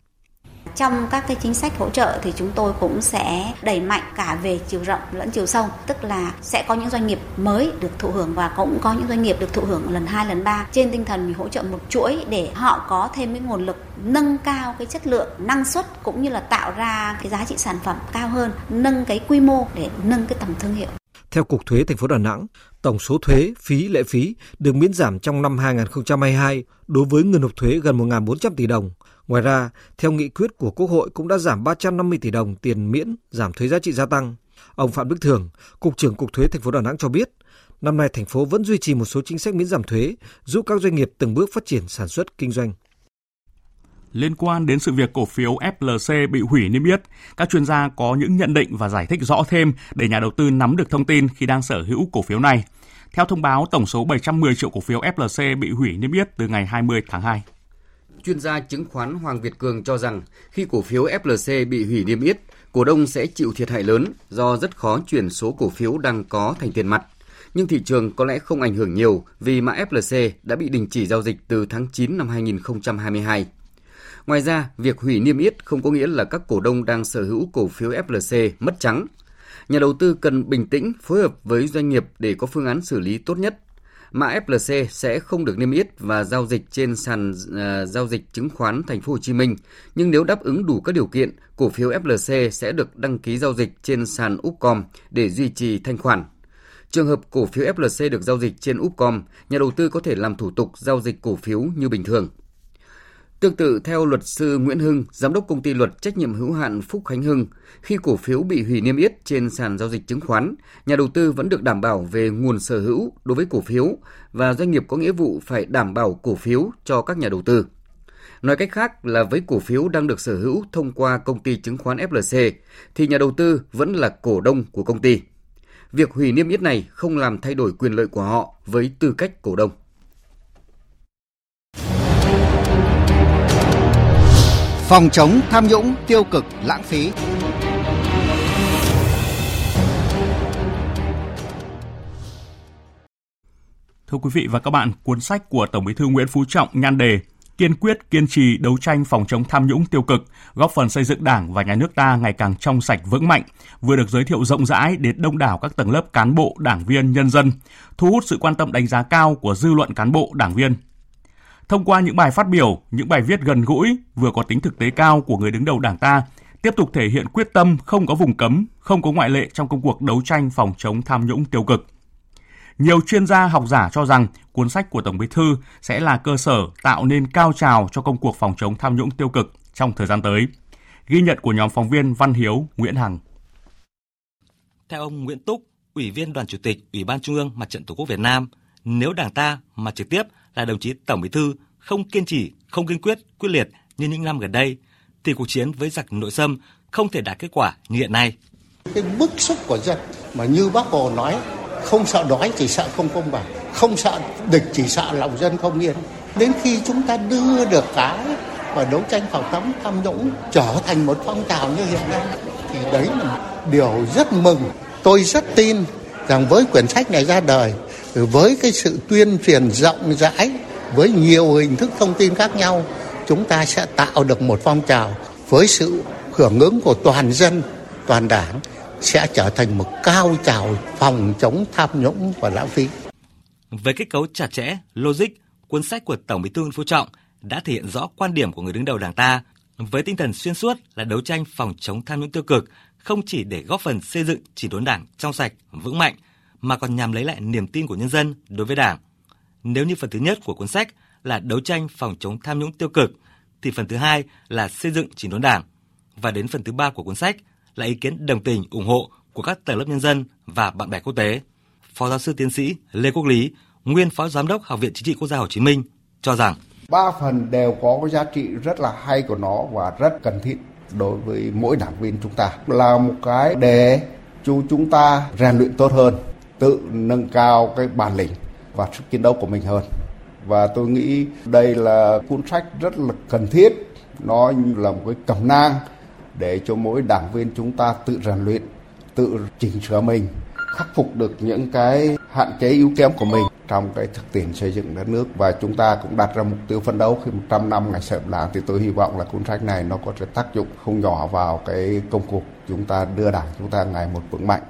Trong các cái chính sách hỗ trợ thì chúng tôi cũng sẽ đẩy mạnh cả về chiều rộng lẫn chiều sâu, tức là sẽ có những doanh nghiệp mới được thụ hưởng và cũng có những doanh nghiệp được thụ hưởng lần 2, lần 3 trên tinh thần mình hỗ trợ một chuỗi để họ có thêm cái nguồn lực nâng cao cái chất lượng, năng suất cũng như là tạo ra cái giá trị sản phẩm cao hơn, nâng cái quy mô để nâng cái tầm thương hiệu. Theo Cục Thuế thành phố Đà Nẵng, tổng số thuế, phí, lệ phí được miễn giảm trong năm 2022 đối với người nộp thuế gần 1.400 tỷ đồng. Ngoài ra, theo nghị quyết của Quốc hội cũng đã giảm 350 tỷ đồng tiền miễn giảm thuế giá trị gia tăng. Ông Phạm Đức Thường, Cục trưởng Cục Thuế thành phố Đà Nẵng cho biết, năm nay thành phố vẫn duy trì một số chính sách miễn giảm thuế, giúp các doanh nghiệp từng bước phát triển sản xuất kinh doanh. Liên quan đến sự việc cổ phiếu FLC bị hủy niêm yết, các chuyên gia có những nhận định và giải thích rõ thêm để nhà đầu tư nắm được thông tin khi đang sở hữu cổ phiếu này. Theo thông báo, tổng số 710 triệu cổ phiếu FLC bị hủy niêm yết từ ngày 20 tháng 2. Chuyên gia chứng khoán Hoàng Việt Cường cho rằng khi cổ phiếu FLC bị hủy niêm yết, cổ đông sẽ chịu thiệt hại lớn do rất khó chuyển số cổ phiếu đang có thành tiền mặt. Nhưng thị trường có lẽ không ảnh hưởng nhiều vì mã FLC đã bị đình chỉ giao dịch từ tháng 9 năm 2022. Ngoài ra, việc hủy niêm yết không có nghĩa là các cổ đông đang sở hữu cổ phiếu FLC mất trắng. Nhà đầu tư cần bình tĩnh phối hợp với doanh nghiệp để có phương án xử lý tốt nhất. Mã FLC sẽ không được niêm yết và giao dịch trên sàn uh, giao dịch chứng khoán Thành phố Hồ Chí Minh, nhưng nếu đáp ứng đủ các điều kiện, cổ phiếu FLC sẽ được đăng ký giao dịch trên sàn Upcom để duy trì thanh khoản. Trường hợp cổ phiếu FLC được giao dịch trên Upcom, nhà đầu tư có thể làm thủ tục giao dịch cổ phiếu như bình thường. Tương tự theo luật sư Nguyễn Hưng, giám đốc công ty luật trách nhiệm hữu hạn Phúc Khánh Hưng, khi cổ phiếu bị hủy niêm yết trên sàn giao dịch chứng khoán, nhà đầu tư vẫn được đảm bảo về nguồn sở hữu đối với cổ phiếu và doanh nghiệp có nghĩa vụ phải đảm bảo cổ phiếu cho các nhà đầu tư. Nói cách khác là với cổ phiếu đang được sở hữu thông qua công ty chứng khoán FLC thì nhà đầu tư vẫn là cổ đông của công ty. Việc hủy niêm yết này không làm thay đổi quyền lợi của họ với tư cách cổ đông. Phòng chống tham nhũng tiêu cực lãng phí. Thưa quý vị và các bạn, cuốn sách của Tổng Bí thư Nguyễn Phú Trọng nhan đề kiên quyết kiên trì đấu tranh phòng chống tham nhũng tiêu cực, góp phần xây dựng Đảng và nhà nước ta ngày càng trong sạch vững mạnh, vừa được giới thiệu rộng rãi đến đông đảo các tầng lớp cán bộ, đảng viên, nhân dân, thu hút sự quan tâm đánh giá cao của dư luận cán bộ, đảng viên. Thông qua những bài phát biểu, những bài viết gần gũi, vừa có tính thực tế cao của người đứng đầu Đảng ta, tiếp tục thể hiện quyết tâm không có vùng cấm, không có ngoại lệ trong công cuộc đấu tranh phòng chống tham nhũng tiêu cực. Nhiều chuyên gia học giả cho rằng cuốn sách của Tổng Bí thư sẽ là cơ sở tạo nên cao trào cho công cuộc phòng chống tham nhũng tiêu cực trong thời gian tới. Ghi nhận của nhóm phóng viên Văn Hiếu, Nguyễn Hằng. Theo ông Nguyễn Túc, Ủy viên Đoàn Chủ tịch Ủy ban Trung ương Mặt trận Tổ quốc Việt Nam, nếu Đảng ta mà trực tiếp là đồng chí Tổng Bí thư không kiên trì, không kiên quyết, quyết liệt như những năm gần đây, thì cuộc chiến với giặc nội xâm không thể đạt kết quả như hiện nay. Cái bức xúc của dân mà như bác Hồ nói không sợ đói chỉ sợ không công bằng không sợ địch chỉ sợ lòng dân không yên đến khi chúng ta đưa được cái và đấu tranh phòng chống tham nhũng trở thành một phong trào như hiện nay thì đấy là một điều rất mừng tôi rất tin rằng với quyển sách này ra đời với cái sự tuyên truyền rộng rãi với nhiều hình thức thông tin khác nhau chúng ta sẽ tạo được một phong trào với sự hưởng ứng của toàn dân toàn đảng sẽ trở thành một cao trào phòng chống tham nhũng và lãng phí. Với kết cấu chặt chẽ, logic, cuốn sách của Tổng Bí thư Nguyễn Phú Trọng đã thể hiện rõ quan điểm của người đứng đầu Đảng ta với tinh thần xuyên suốt là đấu tranh phòng chống tham nhũng tiêu cực, không chỉ để góp phần xây dựng chỉ đốn Đảng trong sạch, vững mạnh mà còn nhằm lấy lại niềm tin của nhân dân đối với Đảng. Nếu như phần thứ nhất của cuốn sách là đấu tranh phòng chống tham nhũng tiêu cực thì phần thứ hai là xây dựng chỉnh đốn Đảng và đến phần thứ ba của cuốn sách là ý kiến đồng tình, ủng hộ của các tầng lớp nhân dân và bạn bè quốc tế. Phó giáo sư tiến sĩ Lê Quốc Lý, nguyên phó giám đốc Học viện Chính trị Quốc gia Hồ Chí Minh cho rằng ba phần đều có cái giá trị rất là hay của nó và rất cần thiết đối với mỗi đảng viên chúng ta là một cái để chú chúng ta rèn luyện tốt hơn, tự nâng cao cái bản lĩnh và sức chiến đấu của mình hơn. Và tôi nghĩ đây là cuốn sách rất là cần thiết, nó như là một cái cẩm nang để cho mỗi đảng viên chúng ta tự rèn luyện, tự chỉnh sửa mình, khắc phục được những cái hạn chế yếu kém của mình trong cái thực tiễn xây dựng đất nước và chúng ta cũng đặt ra mục tiêu phấn đấu khi 100 năm ngày sợm đảng thì tôi hy vọng là cuốn sách này nó có thể tác dụng không nhỏ vào cái công cuộc chúng ta đưa đảng chúng ta ngày một vững mạnh.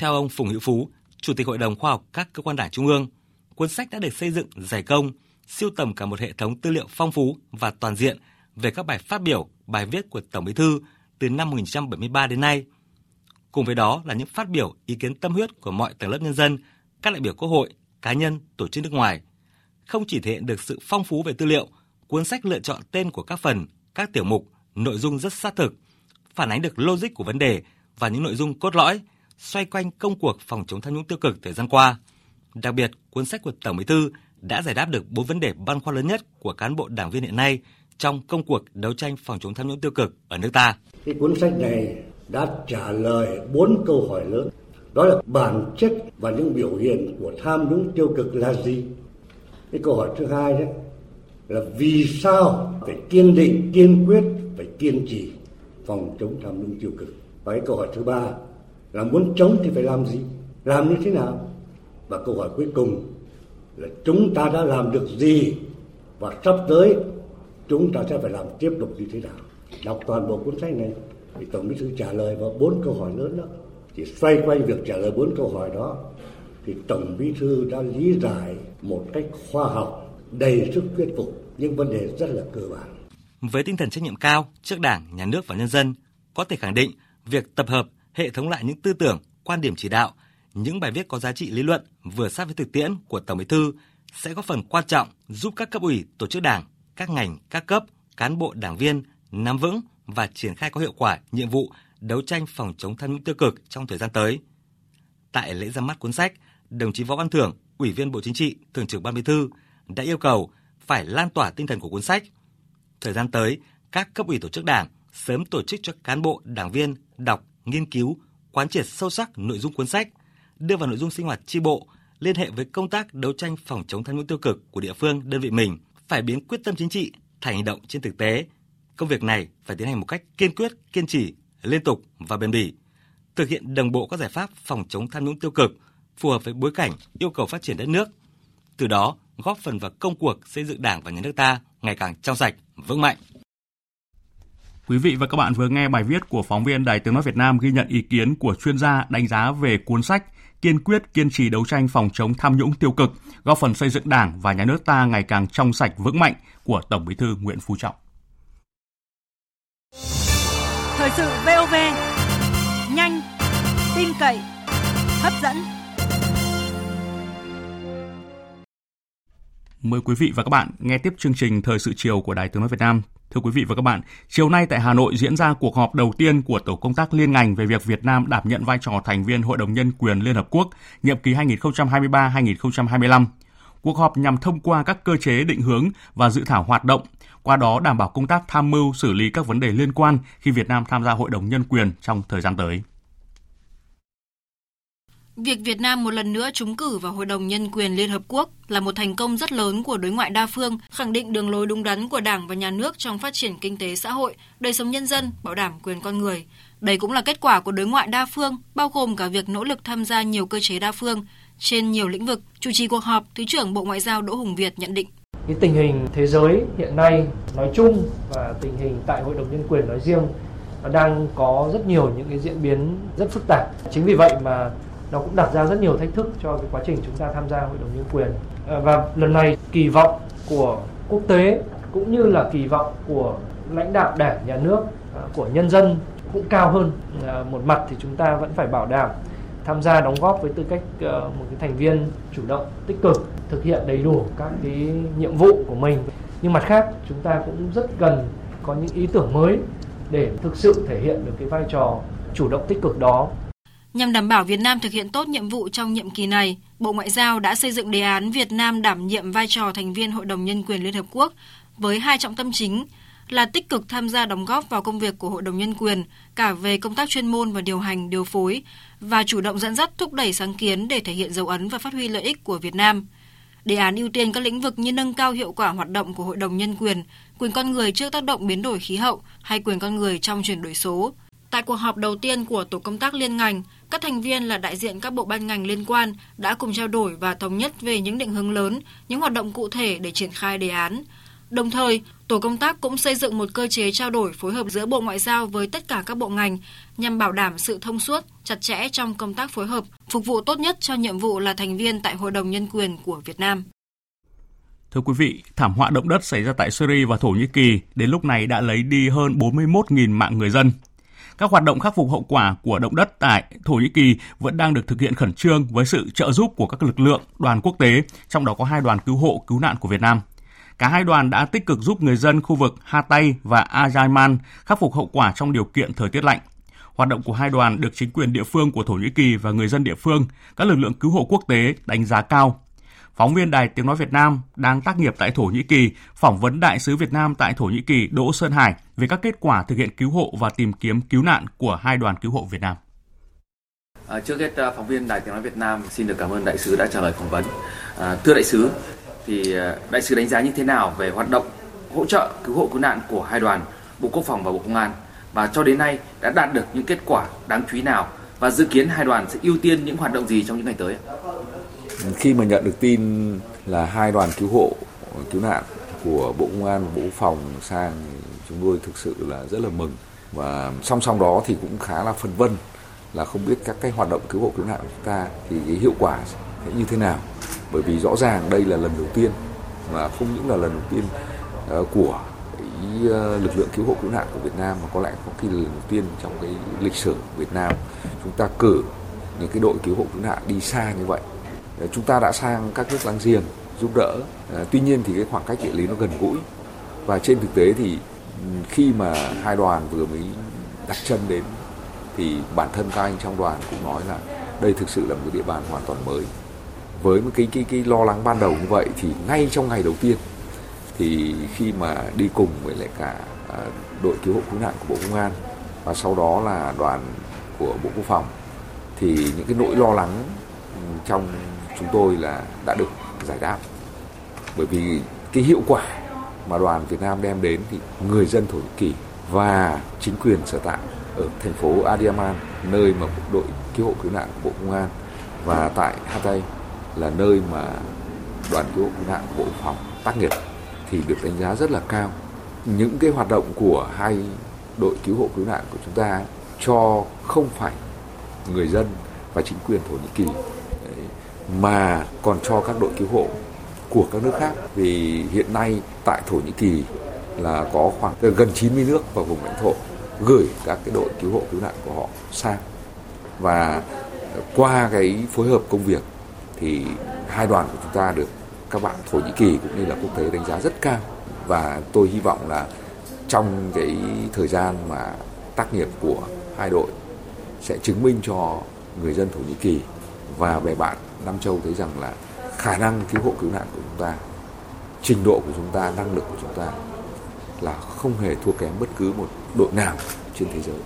Theo ông Phùng Hữu Phú, Chủ tịch Hội đồng Khoa học các cơ quan đảng trung ương, cuốn sách đã được xây dựng giải công, siêu tầm cả một hệ thống tư liệu phong phú và toàn diện về các bài phát biểu, bài viết của Tổng Bí thư từ năm 1973 đến nay. Cùng với đó là những phát biểu ý kiến tâm huyết của mọi tầng lớp nhân dân, các đại biểu quốc hội, cá nhân, tổ chức nước ngoài. Không chỉ thể hiện được sự phong phú về tư liệu, cuốn sách lựa chọn tên của các phần, các tiểu mục, nội dung rất sát thực, phản ánh được logic của vấn đề và những nội dung cốt lõi xoay quanh công cuộc phòng chống tham nhũng tiêu cực thời gian qua. Đặc biệt, cuốn sách của Tổng Bí thư đã giải đáp được bốn vấn đề băn khoăn lớn nhất của cán bộ đảng viên hiện nay trong công cuộc đấu tranh phòng chống tham nhũng tiêu cực ở nước ta. Cái cuốn sách này đã trả lời bốn câu hỏi lớn. Đó là bản chất và những biểu hiện của tham nhũng tiêu cực là gì? Cái câu hỏi thứ hai đấy là vì sao phải kiên định, kiên quyết, phải kiên trì phòng chống tham nhũng tiêu cực. Và cái câu hỏi thứ ba là muốn chống thì phải làm gì? Làm như thế nào? Và câu hỏi cuối cùng là chúng ta đã làm được gì và sắp tới, chúng ta sẽ phải làm tiếp tục như thế nào đọc toàn bộ cuốn sách này, thì tổng bí thư trả lời vào bốn câu hỏi lớn đó thì xoay quanh việc trả lời bốn câu hỏi đó, thì tổng bí thư đã lý giải một cách khoa học, đầy sức thuyết phục những vấn đề rất là cơ bản với tinh thần trách nhiệm cao trước đảng, nhà nước và nhân dân, có thể khẳng định việc tập hợp hệ thống lại những tư tưởng quan điểm chỉ đạo những bài viết có giá trị lý luận vừa sát với thực tiễn của tổng bí thư sẽ góp phần quan trọng giúp các cấp ủy tổ chức đảng các ngành, các cấp, cán bộ đảng viên nắm vững và triển khai có hiệu quả nhiệm vụ đấu tranh phòng chống tham nhũng tiêu cực trong thời gian tới. Tại lễ ra mắt cuốn sách, đồng chí Võ Văn Thưởng, Ủy viên Bộ Chính trị, Thường trực Ban Bí thư đã yêu cầu phải lan tỏa tinh thần của cuốn sách. Thời gian tới, các cấp ủy tổ chức đảng sớm tổ chức cho cán bộ, đảng viên đọc, nghiên cứu, quán triệt sâu sắc nội dung cuốn sách, đưa vào nội dung sinh hoạt tri bộ, liên hệ với công tác đấu tranh phòng chống tham nhũng tiêu cực của địa phương, đơn vị mình phải biến quyết tâm chính trị thành hành động trên thực tế. Công việc này phải tiến hành một cách kiên quyết, kiên trì, liên tục và bền bỉ, thực hiện đồng bộ các giải pháp phòng chống tham nhũng tiêu cực phù hợp với bối cảnh, yêu cầu phát triển đất nước. Từ đó, góp phần vào công cuộc xây dựng Đảng và nhà nước ta ngày càng trong sạch, vững mạnh. Quý vị và các bạn vừa nghe bài viết của phóng viên Đài Tiếng nói Việt Nam ghi nhận ý kiến của chuyên gia đánh giá về cuốn sách Kiên quyết kiên trì đấu tranh phòng chống tham nhũng tiêu cực, góp phần xây dựng Đảng và nhà nước ta ngày càng trong sạch vững mạnh của Tổng Bí thư Nguyễn Phú Trọng. Thời sự VOV nhanh, tin cậy, hấp dẫn. Mời quý vị và các bạn nghe tiếp chương trình Thời sự chiều của Đài Tiếng nói Việt Nam. Thưa quý vị và các bạn, chiều nay tại Hà Nội diễn ra cuộc họp đầu tiên của tổ công tác liên ngành về việc Việt Nam đảm nhận vai trò thành viên Hội đồng Nhân quyền Liên Hợp Quốc nhiệm kỳ 2023-2025. Cuộc họp nhằm thông qua các cơ chế định hướng và dự thảo hoạt động, qua đó đảm bảo công tác tham mưu xử lý các vấn đề liên quan khi Việt Nam tham gia Hội đồng Nhân quyền trong thời gian tới. Việc Việt Nam một lần nữa trúng cử vào Hội đồng Nhân quyền Liên Hợp Quốc là một thành công rất lớn của đối ngoại đa phương, khẳng định đường lối đúng đắn của Đảng và Nhà nước trong phát triển kinh tế xã hội, đời sống nhân dân, bảo đảm quyền con người. Đây cũng là kết quả của đối ngoại đa phương, bao gồm cả việc nỗ lực tham gia nhiều cơ chế đa phương. Trên nhiều lĩnh vực, chủ trì cuộc họp, Thứ trưởng Bộ Ngoại giao Đỗ Hùng Việt nhận định. Cái tình hình thế giới hiện nay nói chung và tình hình tại Hội đồng Nhân quyền nói riêng nó đang có rất nhiều những cái diễn biến rất phức tạp. Chính vì vậy mà nó cũng đặt ra rất nhiều thách thức cho cái quá trình chúng ta tham gia hội đồng nhân quyền. Ờ, và lần này kỳ vọng của quốc tế cũng như là kỳ vọng của lãnh đạo đảng, nhà nước ờ, của nhân dân cũng cao hơn ờ, một mặt thì chúng ta vẫn phải bảo đảm tham gia đóng góp với tư cách một cái thành viên chủ động, tích cực, thực hiện đầy đủ các cái nhiệm vụ của mình. Nhưng mặt khác, chúng ta cũng rất cần có những ý tưởng mới để thực sự thể hiện được cái vai trò chủ động tích cực đó. Nhằm đảm bảo Việt Nam thực hiện tốt nhiệm vụ trong nhiệm kỳ này, Bộ Ngoại giao đã xây dựng đề án Việt Nam đảm nhiệm vai trò thành viên Hội đồng Nhân quyền Liên Hợp Quốc với hai trọng tâm chính là tích cực tham gia đóng góp vào công việc của Hội đồng Nhân quyền cả về công tác chuyên môn và điều hành, điều phối và chủ động dẫn dắt thúc đẩy sáng kiến để thể hiện dấu ấn và phát huy lợi ích của Việt Nam. Đề án ưu tiên các lĩnh vực như nâng cao hiệu quả hoạt động của Hội đồng Nhân quyền, quyền con người trước tác động biến đổi khí hậu hay quyền con người trong chuyển đổi số. Tại cuộc họp đầu tiên của tổ công tác liên ngành, các thành viên là đại diện các bộ ban ngành liên quan đã cùng trao đổi và thống nhất về những định hướng lớn, những hoạt động cụ thể để triển khai đề án. Đồng thời, tổ công tác cũng xây dựng một cơ chế trao đổi phối hợp giữa Bộ Ngoại giao với tất cả các bộ ngành nhằm bảo đảm sự thông suốt, chặt chẽ trong công tác phối hợp, phục vụ tốt nhất cho nhiệm vụ là thành viên tại Hội đồng Nhân quyền của Việt Nam. Thưa quý vị, thảm họa động đất xảy ra tại Syria và Thổ Nhĩ Kỳ đến lúc này đã lấy đi hơn 41.000 mạng người dân. Các hoạt động khắc phục hậu quả của động đất tại Thổ Nhĩ Kỳ vẫn đang được thực hiện khẩn trương với sự trợ giúp của các lực lượng, đoàn quốc tế, trong đó có hai đoàn cứu hộ, cứu nạn của Việt Nam. Cả hai đoàn đã tích cực giúp người dân khu vực Hatay và Ajayman khắc phục hậu quả trong điều kiện thời tiết lạnh. Hoạt động của hai đoàn được chính quyền địa phương của Thổ Nhĩ Kỳ và người dân địa phương, các lực lượng cứu hộ quốc tế đánh giá cao Phóng viên Đài Tiếng Nói Việt Nam đang tác nghiệp tại Thổ Nhĩ Kỳ phỏng vấn Đại sứ Việt Nam tại Thổ Nhĩ Kỳ Đỗ Sơn Hải về các kết quả thực hiện cứu hộ và tìm kiếm cứu nạn của hai đoàn cứu hộ Việt Nam. À, trước hết à, phóng viên Đài Tiếng Nói Việt Nam xin được cảm ơn đại sứ đã trả lời phỏng vấn. À, thưa đại sứ, thì à, đại sứ đánh giá như thế nào về hoạt động hỗ trợ cứu hộ cứu nạn của hai đoàn Bộ Quốc phòng và Bộ Công an và cho đến nay đã đạt được những kết quả đáng chú ý nào và dự kiến hai đoàn sẽ ưu tiên những hoạt động gì trong những ngày tới? Khi mà nhận được tin là hai đoàn cứu hộ, cứu nạn của Bộ Công an và Bộ Quốc phòng sang chúng tôi thực sự là rất là mừng. Và song song đó thì cũng khá là phân vân là không biết các cái hoạt động cứu hộ cứu nạn của chúng ta thì cái hiệu quả sẽ như thế nào. Bởi vì rõ ràng đây là lần đầu tiên mà không những là lần đầu tiên ờ, của ờ, lực lượng cứu hộ cứu nạn của Việt Nam, mà có lẽ có khi là lần đầu tiên trong cái lịch sử Việt Nam chúng ta cử những cái đội cứu hộ cứu nạn đi xa như vậy chúng ta đã sang các nước láng giềng giúp đỡ. À, tuy nhiên thì cái khoảng cách địa lý nó gần gũi. Và trên thực tế thì khi mà hai đoàn vừa mới đặt chân đến, thì bản thân các anh trong đoàn cũng nói là đây thực sự là một địa bàn hoàn toàn mới. Với một cái cái cái lo lắng ban đầu như vậy thì ngay trong ngày đầu tiên thì khi mà đi cùng với lại cả à, đội cứu hộ cứu nạn của bộ công an và sau đó là đoàn của bộ quốc phòng thì những cái nỗi lo lắng trong chúng tôi là đã được giải đáp bởi vì cái hiệu quả mà đoàn Việt Nam đem đến thì người dân Thổ Nhĩ Kỳ và chính quyền sở tại ở thành phố Adiyaman nơi mà đội cứu hộ cứu nạn của Bộ Công an và tại Hatay là nơi mà đoàn cứu hộ cứu nạn bộ phòng tác nghiệp, thì được đánh giá rất là cao. Những cái hoạt động của hai đội cứu hộ cứu nạn của chúng ta cho không phải người dân và chính quyền Thổ Nhĩ Kỳ mà còn cho các đội cứu hộ của các nước khác. Vì hiện nay tại Thổ Nhĩ Kỳ là có khoảng gần 90 nước và vùng lãnh thổ gửi các cái đội cứu hộ cứu nạn của họ sang. Và qua cái phối hợp công việc thì hai đoàn của chúng ta được các bạn Thổ Nhĩ Kỳ cũng như là quốc tế đánh giá rất cao. Và tôi hy vọng là trong cái thời gian mà tác nghiệp của hai đội sẽ chứng minh cho người dân Thổ Nhĩ Kỳ và bè bạn Nam Châu thấy rằng là khả năng cứu hộ cứu nạn của chúng ta, trình độ của chúng ta, năng lực của chúng ta là không hề thua kém bất cứ một đội nào trên thế giới.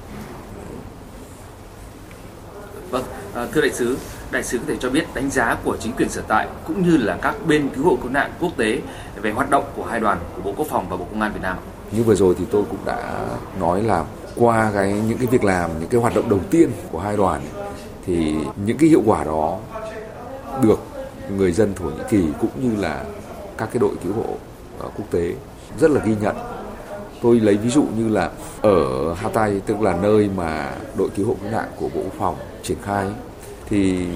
Vâng, à, thưa đại sứ, đại sứ có thể cho biết đánh giá của chính quyền sở tại cũng như là các bên cứu hộ cứu nạn quốc tế về hoạt động của hai đoàn của Bộ Quốc phòng và Bộ Công an Việt Nam. Như vừa rồi thì tôi cũng đã nói là qua cái những cái việc làm, những cái hoạt động đầu tiên của hai đoàn thì những cái hiệu quả đó được người dân Thổ Nhĩ Kỳ cũng như là các cái đội cứu hộ ờ, quốc tế rất là ghi nhận. Tôi lấy ví dụ như là ở Hatay, tức là nơi mà đội cứu hộ cứu nạn của Bộ Quốc phòng triển khai, thì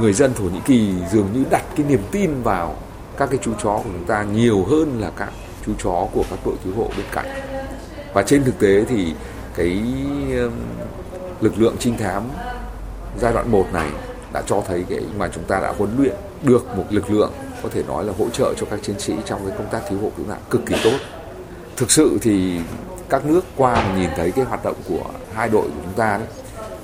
người dân Thổ Nhĩ Kỳ dường như đặt cái niềm tin vào các cái chú chó của chúng ta nhiều hơn là các chú chó của các đội cứu hộ bên cạnh. Và trên thực tế thì cái lực lượng trinh thám giai đoạn 1 này đã cho thấy cái mà chúng ta đã huấn luyện được một lực lượng có thể nói là hỗ trợ cho các chiến sĩ trong cái công tác cứu hộ cứu nạn cực kỳ tốt. Thực sự thì các nước qua nhìn thấy cái hoạt động của hai đội của chúng ta đấy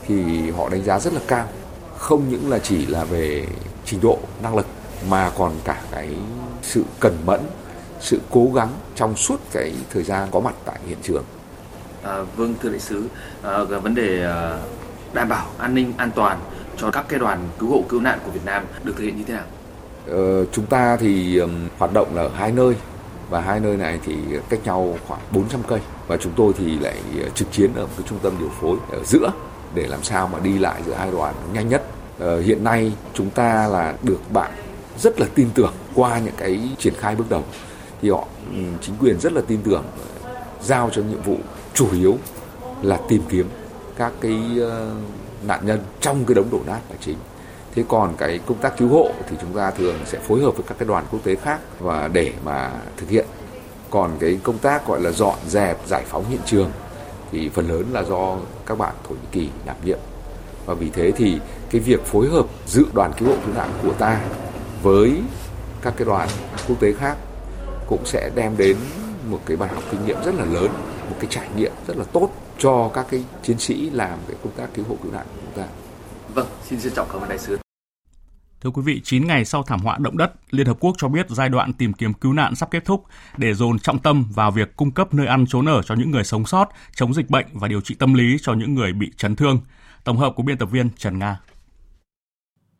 thì họ đánh giá rất là cao. Không những là chỉ là về trình độ năng lực mà còn cả cái sự cẩn mẫn, sự cố gắng trong suốt cái thời gian có mặt tại hiện trường. À, vâng thưa đại sứ, à, vấn đề à, đảm bảo an ninh an toàn cho các cái đoàn cứu hộ cứu nạn của Việt Nam được thực hiện như thế nào? Ờ, chúng ta thì um, hoạt động là ở hai nơi và hai nơi này thì cách nhau khoảng 400 cây và chúng tôi thì lại ờ, trực chiến ở một cái trung tâm điều phối ở giữa để làm sao mà đi lại giữa hai đoàn nhanh nhất. Ờ, hiện nay chúng ta là được bạn rất là tin tưởng qua những cái triển khai bước đầu thì họ chính quyền rất là tin tưởng ờ, giao cho nhiệm vụ chủ yếu là tìm kiếm các cái ờ, nạn nhân trong cái đống đổ nát là chính. Thế còn cái công tác cứu hộ thì chúng ta thường sẽ phối hợp với các cái đoàn quốc tế khác và để mà thực hiện. Còn cái công tác gọi là dọn dẹp, giải phóng hiện trường thì phần lớn là do các bạn Thổ Nhĩ Kỳ đảm nhiệm. Và vì thế thì cái việc phối hợp dự đoàn cứu hộ cứu nạn của ta với các cái đoàn quốc tế khác cũng sẽ đem đến một cái bài học kinh nghiệm rất là lớn, một cái trải nghiệm rất là tốt cho các cái chiến sĩ làm cái công tác cứu hộ cứu nạn của chúng ta. Vâng, xin trân trọng cảm ơn đại sứ. Thưa quý vị, 9 ngày sau thảm họa động đất, Liên Hợp Quốc cho biết giai đoạn tìm kiếm cứu nạn sắp kết thúc để dồn trọng tâm vào việc cung cấp nơi ăn trốn ở cho những người sống sót, chống dịch bệnh và điều trị tâm lý cho những người bị chấn thương. Tổng hợp của biên tập viên Trần Nga.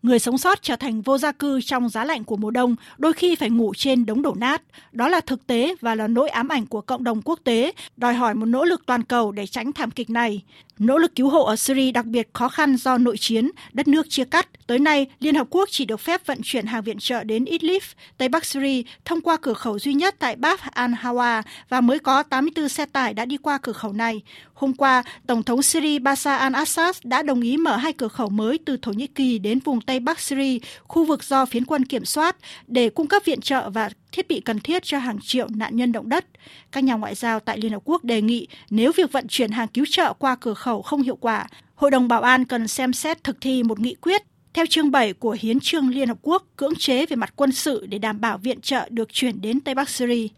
Người sống sót trở thành vô gia cư trong giá lạnh của mùa đông, đôi khi phải ngủ trên đống đổ nát. Đó là thực tế và là nỗi ám ảnh của cộng đồng quốc tế, đòi hỏi một nỗ lực toàn cầu để tránh thảm kịch này. Nỗ lực cứu hộ ở Syria đặc biệt khó khăn do nội chiến, đất nước chia cắt. Tới nay, Liên Hợp Quốc chỉ được phép vận chuyển hàng viện trợ đến Idlib, Tây Bắc Syria, thông qua cửa khẩu duy nhất tại Bab al-Hawa và mới có 84 xe tải đã đi qua cửa khẩu này. Hôm qua, Tổng thống Syria Bashar al-Assad đã đồng ý mở hai cửa khẩu mới từ Thổ Nhĩ Kỳ đến vùng Tây Bắc Syria, khu vực do phiến quân kiểm soát, để cung cấp viện trợ và thiết bị cần thiết cho hàng triệu nạn nhân động đất. Các nhà ngoại giao tại Liên Hợp Quốc đề nghị nếu việc vận chuyển hàng cứu trợ qua cửa khẩu không hiệu quả, Hội đồng Bảo an cần xem xét thực thi một nghị quyết theo chương 7 của Hiến trương Liên Hợp Quốc cưỡng chế về mặt quân sự để đảm bảo viện trợ được chuyển đến Tây Bắc Syria.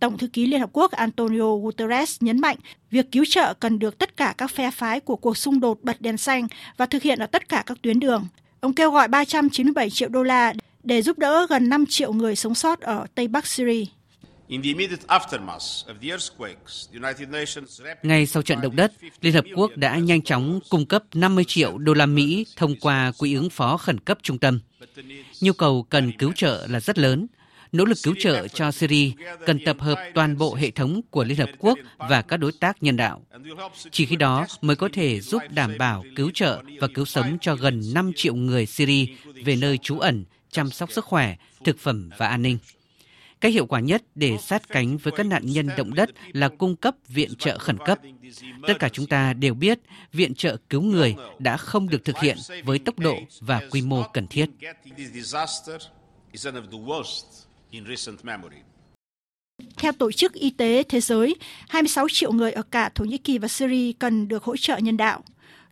Tổng thư ký Liên Hợp Quốc Antonio Guterres nhấn mạnh việc cứu trợ cần được tất cả các phe phái của cuộc xung đột bật đèn xanh và thực hiện ở tất cả các tuyến đường. Ông kêu gọi 397 triệu đô la để giúp đỡ gần 5 triệu người sống sót ở Tây Bắc Syria. Ngay sau trận động đất, Liên Hợp Quốc đã nhanh chóng cung cấp 50 triệu đô la Mỹ thông qua Quỹ ứng phó khẩn cấp trung tâm. Nhu cầu cần cứu trợ là rất lớn. Nỗ lực cứu trợ cho Syria cần tập hợp toàn bộ hệ thống của Liên Hợp Quốc và các đối tác nhân đạo. Chỉ khi đó mới có thể giúp đảm bảo cứu trợ và cứu sống cho gần 5 triệu người Syria về nơi trú ẩn chăm sóc sức khỏe, thực phẩm và an ninh. Cách hiệu quả nhất để sát cánh với các nạn nhân động đất là cung cấp viện trợ khẩn cấp. Tất cả chúng ta đều biết viện trợ cứu người đã không được thực hiện với tốc độ và quy mô cần thiết. Theo Tổ chức Y tế Thế giới, 26 triệu người ở cả Thổ Nhĩ Kỳ và Syria cần được hỗ trợ nhân đạo.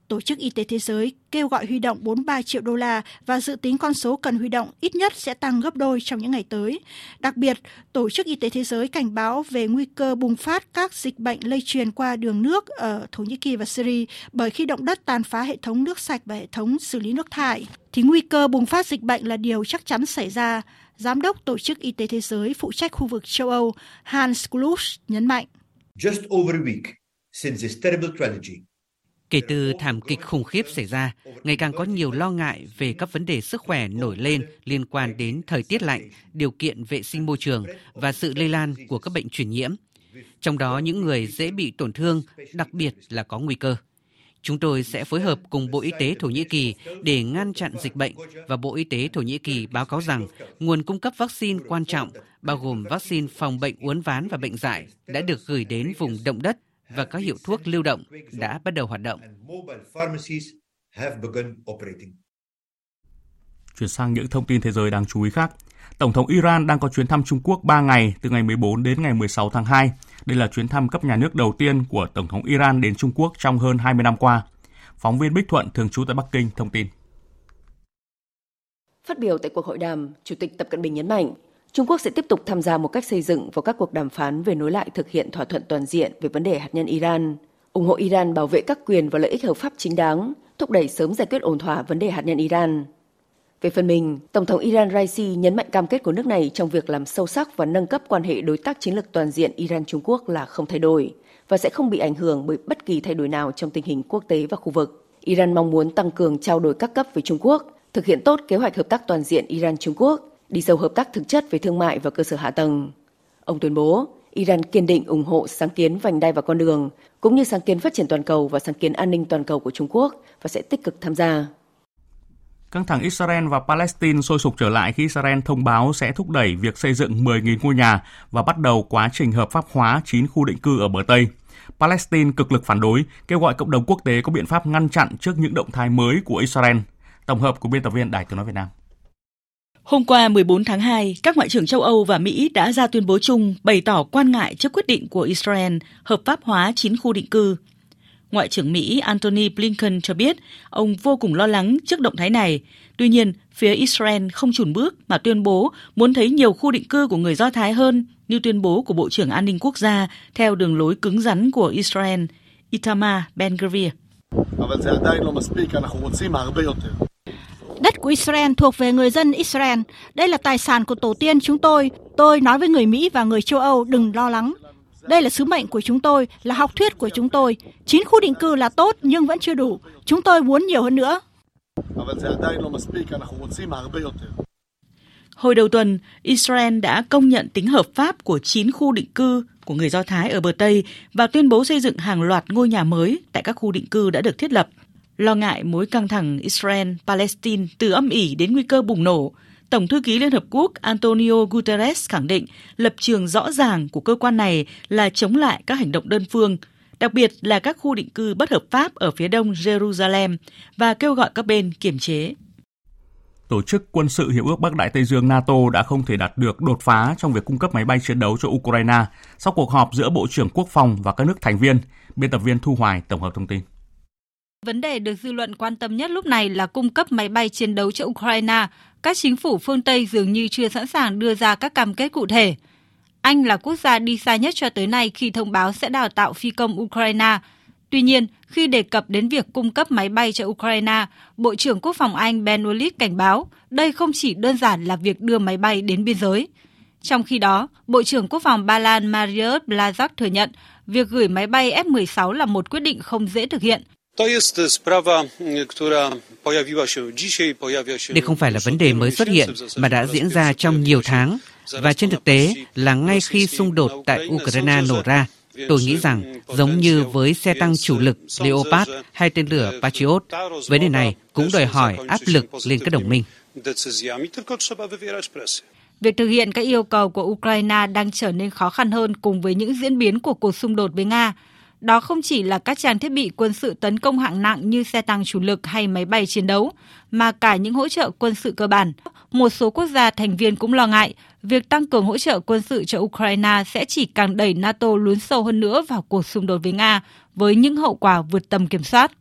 Tổ chức Y tế Thế giới kêu gọi huy động 43 triệu đô la và dự tính con số cần huy động ít nhất sẽ tăng gấp đôi trong những ngày tới. Đặc biệt, Tổ chức Y tế Thế giới cảnh báo về nguy cơ bùng phát các dịch bệnh lây truyền qua đường nước ở Thổ Nhĩ Kỳ và Syria bởi khi động đất tàn phá hệ thống nước sạch và hệ thống xử lý nước thải, thì nguy cơ bùng phát dịch bệnh là điều chắc chắn xảy ra. Giám đốc Tổ chức Y tế Thế giới phụ trách khu vực châu Âu Hans Kluge nhấn mạnh. Just over a week since this terrible tragedy, Kể từ thảm kịch khủng khiếp xảy ra, ngày càng có nhiều lo ngại về các vấn đề sức khỏe nổi lên liên quan đến thời tiết lạnh, điều kiện vệ sinh môi trường và sự lây lan của các bệnh truyền nhiễm. Trong đó những người dễ bị tổn thương, đặc biệt là có nguy cơ. Chúng tôi sẽ phối hợp cùng Bộ Y tế Thổ Nhĩ Kỳ để ngăn chặn dịch bệnh và Bộ Y tế Thổ Nhĩ Kỳ báo cáo rằng nguồn cung cấp vaccine quan trọng, bao gồm vaccine phòng bệnh uốn ván và bệnh dại, đã được gửi đến vùng động đất và các hiệu thuốc lưu động đã bắt đầu hoạt động. Chuyển sang những thông tin thế giới đáng chú ý khác. Tổng thống Iran đang có chuyến thăm Trung Quốc 3 ngày từ ngày 14 đến ngày 16 tháng 2. Đây là chuyến thăm cấp nhà nước đầu tiên của Tổng thống Iran đến Trung Quốc trong hơn 20 năm qua. Phóng viên Bích Thuận thường trú tại Bắc Kinh thông tin. Phát biểu tại cuộc hội đàm, Chủ tịch Tập Cận Bình nhấn mạnh, Trung Quốc sẽ tiếp tục tham gia một cách xây dựng vào các cuộc đàm phán về nối lại thực hiện thỏa thuận toàn diện về vấn đề hạt nhân Iran, ủng hộ Iran bảo vệ các quyền và lợi ích hợp pháp chính đáng, thúc đẩy sớm giải quyết ổn thỏa vấn đề hạt nhân Iran. Về phần mình, Tổng thống Iran Raisi nhấn mạnh cam kết của nước này trong việc làm sâu sắc và nâng cấp quan hệ đối tác chiến lược toàn diện Iran-Trung Quốc là không thay đổi và sẽ không bị ảnh hưởng bởi bất kỳ thay đổi nào trong tình hình quốc tế và khu vực. Iran mong muốn tăng cường trao đổi các cấp với Trung Quốc, thực hiện tốt kế hoạch hợp tác toàn diện Iran-Trung Quốc, đi sâu hợp tác thực chất về thương mại và cơ sở hạ tầng. Ông tuyên bố, Iran kiên định ủng hộ sáng kiến vành đai và con đường, cũng như sáng kiến phát triển toàn cầu và sáng kiến an ninh toàn cầu của Trung Quốc và sẽ tích cực tham gia. Căng thẳng Israel và Palestine sôi sục trở lại khi Israel thông báo sẽ thúc đẩy việc xây dựng 10.000 ngôi nhà và bắt đầu quá trình hợp pháp hóa 9 khu định cư ở bờ Tây. Palestine cực lực phản đối, kêu gọi cộng đồng quốc tế có biện pháp ngăn chặn trước những động thái mới của Israel. Tổng hợp của biên tập viên Đài tiếng nói Việt Nam. Hôm qua 14 tháng 2, các ngoại trưởng châu Âu và Mỹ đã ra tuyên bố chung bày tỏ quan ngại trước quyết định của Israel hợp pháp hóa 9 khu định cư. Ngoại trưởng Mỹ Antony Blinken cho biết ông vô cùng lo lắng trước động thái này. Tuy nhiên, phía Israel không chùn bước mà tuyên bố muốn thấy nhiều khu định cư của người Do Thái hơn như tuyên bố của Bộ trưởng An ninh Quốc gia theo đường lối cứng rắn của Israel, Itamar Ben-Gvir. Đất của Israel thuộc về người dân Israel. Đây là tài sản của tổ tiên chúng tôi. Tôi nói với người Mỹ và người châu Âu đừng lo lắng. Đây là sứ mệnh của chúng tôi, là học thuyết của chúng tôi. Chín khu định cư là tốt nhưng vẫn chưa đủ. Chúng tôi muốn nhiều hơn nữa. Hồi đầu tuần, Israel đã công nhận tính hợp pháp của 9 khu định cư của người Do Thái ở bờ Tây và tuyên bố xây dựng hàng loạt ngôi nhà mới tại các khu định cư đã được thiết lập. Lo ngại mối căng thẳng Israel-Palestine từ âm ỉ đến nguy cơ bùng nổ, Tổng thư ký Liên Hợp Quốc Antonio Guterres khẳng định lập trường rõ ràng của cơ quan này là chống lại các hành động đơn phương, đặc biệt là các khu định cư bất hợp pháp ở phía đông Jerusalem và kêu gọi các bên kiềm chế. Tổ chức quân sự Hiệp ước Bắc Đại Tây Dương NATO đã không thể đạt được đột phá trong việc cung cấp máy bay chiến đấu cho Ukraine sau cuộc họp giữa Bộ trưởng Quốc phòng và các nước thành viên. Biên tập viên Thu Hoài tổng hợp thông tin. Vấn đề được dư luận quan tâm nhất lúc này là cung cấp máy bay chiến đấu cho Ukraine. Các chính phủ phương Tây dường như chưa sẵn sàng đưa ra các cam kết cụ thể. Anh là quốc gia đi xa nhất cho tới nay khi thông báo sẽ đào tạo phi công Ukraine. Tuy nhiên, khi đề cập đến việc cung cấp máy bay cho Ukraine, Bộ trưởng Quốc phòng Anh Ben Wallace cảnh báo đây không chỉ đơn giản là việc đưa máy bay đến biên giới. Trong khi đó, Bộ trưởng Quốc phòng Ba Lan Mariusz Blazak thừa nhận việc gửi máy bay F-16 là một quyết định không dễ thực hiện đây không phải là vấn đề mới xuất hiện mà đã diễn ra trong nhiều tháng và trên thực tế là ngay khi xung đột tại Ukraine nổ ra, tôi nghĩ rằng giống như với xe tăng chủ lực Leopard hay tên lửa Patriot, vấn đề này cũng đòi hỏi áp lực lên các đồng minh. Việc thực hiện các yêu cầu của Ukraine đang trở nên khó khăn hơn cùng với những diễn biến của cuộc xung đột với Nga. Đó không chỉ là các trang thiết bị quân sự tấn công hạng nặng như xe tăng chủ lực hay máy bay chiến đấu, mà cả những hỗ trợ quân sự cơ bản. Một số quốc gia thành viên cũng lo ngại việc tăng cường hỗ trợ quân sự cho Ukraine sẽ chỉ càng đẩy NATO lún sâu hơn nữa vào cuộc xung đột với Nga, với những hậu quả vượt tầm kiểm soát.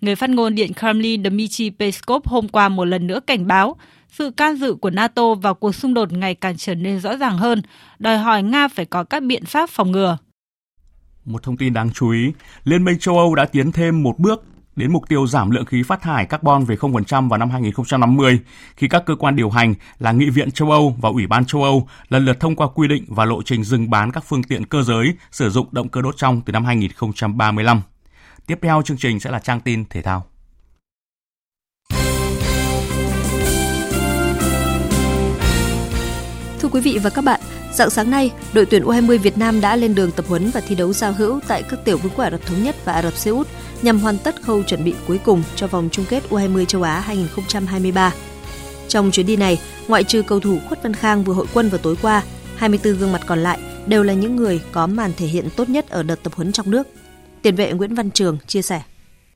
Người phát ngôn Điện Kremlin Dmitry Peskov hôm qua một lần nữa cảnh báo sự can dự của NATO vào cuộc xung đột ngày càng trở nên rõ ràng hơn, đòi hỏi Nga phải có các biện pháp phòng ngừa. Một thông tin đáng chú ý, Liên minh châu Âu đã tiến thêm một bước đến mục tiêu giảm lượng khí phát thải carbon về 0% vào năm 2050 khi các cơ quan điều hành là Nghị viện châu Âu và Ủy ban châu Âu lần lượt thông qua quy định và lộ trình dừng bán các phương tiện cơ giới sử dụng động cơ đốt trong từ năm 2035. Tiếp theo chương trình sẽ là trang tin thể thao. Thưa quý vị và các bạn, Dạng sáng nay, đội tuyển U20 Việt Nam đã lên đường tập huấn và thi đấu giao hữu tại các tiểu vương quốc Ả Rập Thống Nhất và Ả Rập Xê Út nhằm hoàn tất khâu chuẩn bị cuối cùng cho vòng chung kết U20 châu Á 2023. Trong chuyến đi này, ngoại trừ cầu thủ Khuất Văn Khang vừa hội quân vào tối qua, 24 gương mặt còn lại đều là những người có màn thể hiện tốt nhất ở đợt tập huấn trong nước. Tiền vệ Nguyễn Văn Trường chia sẻ.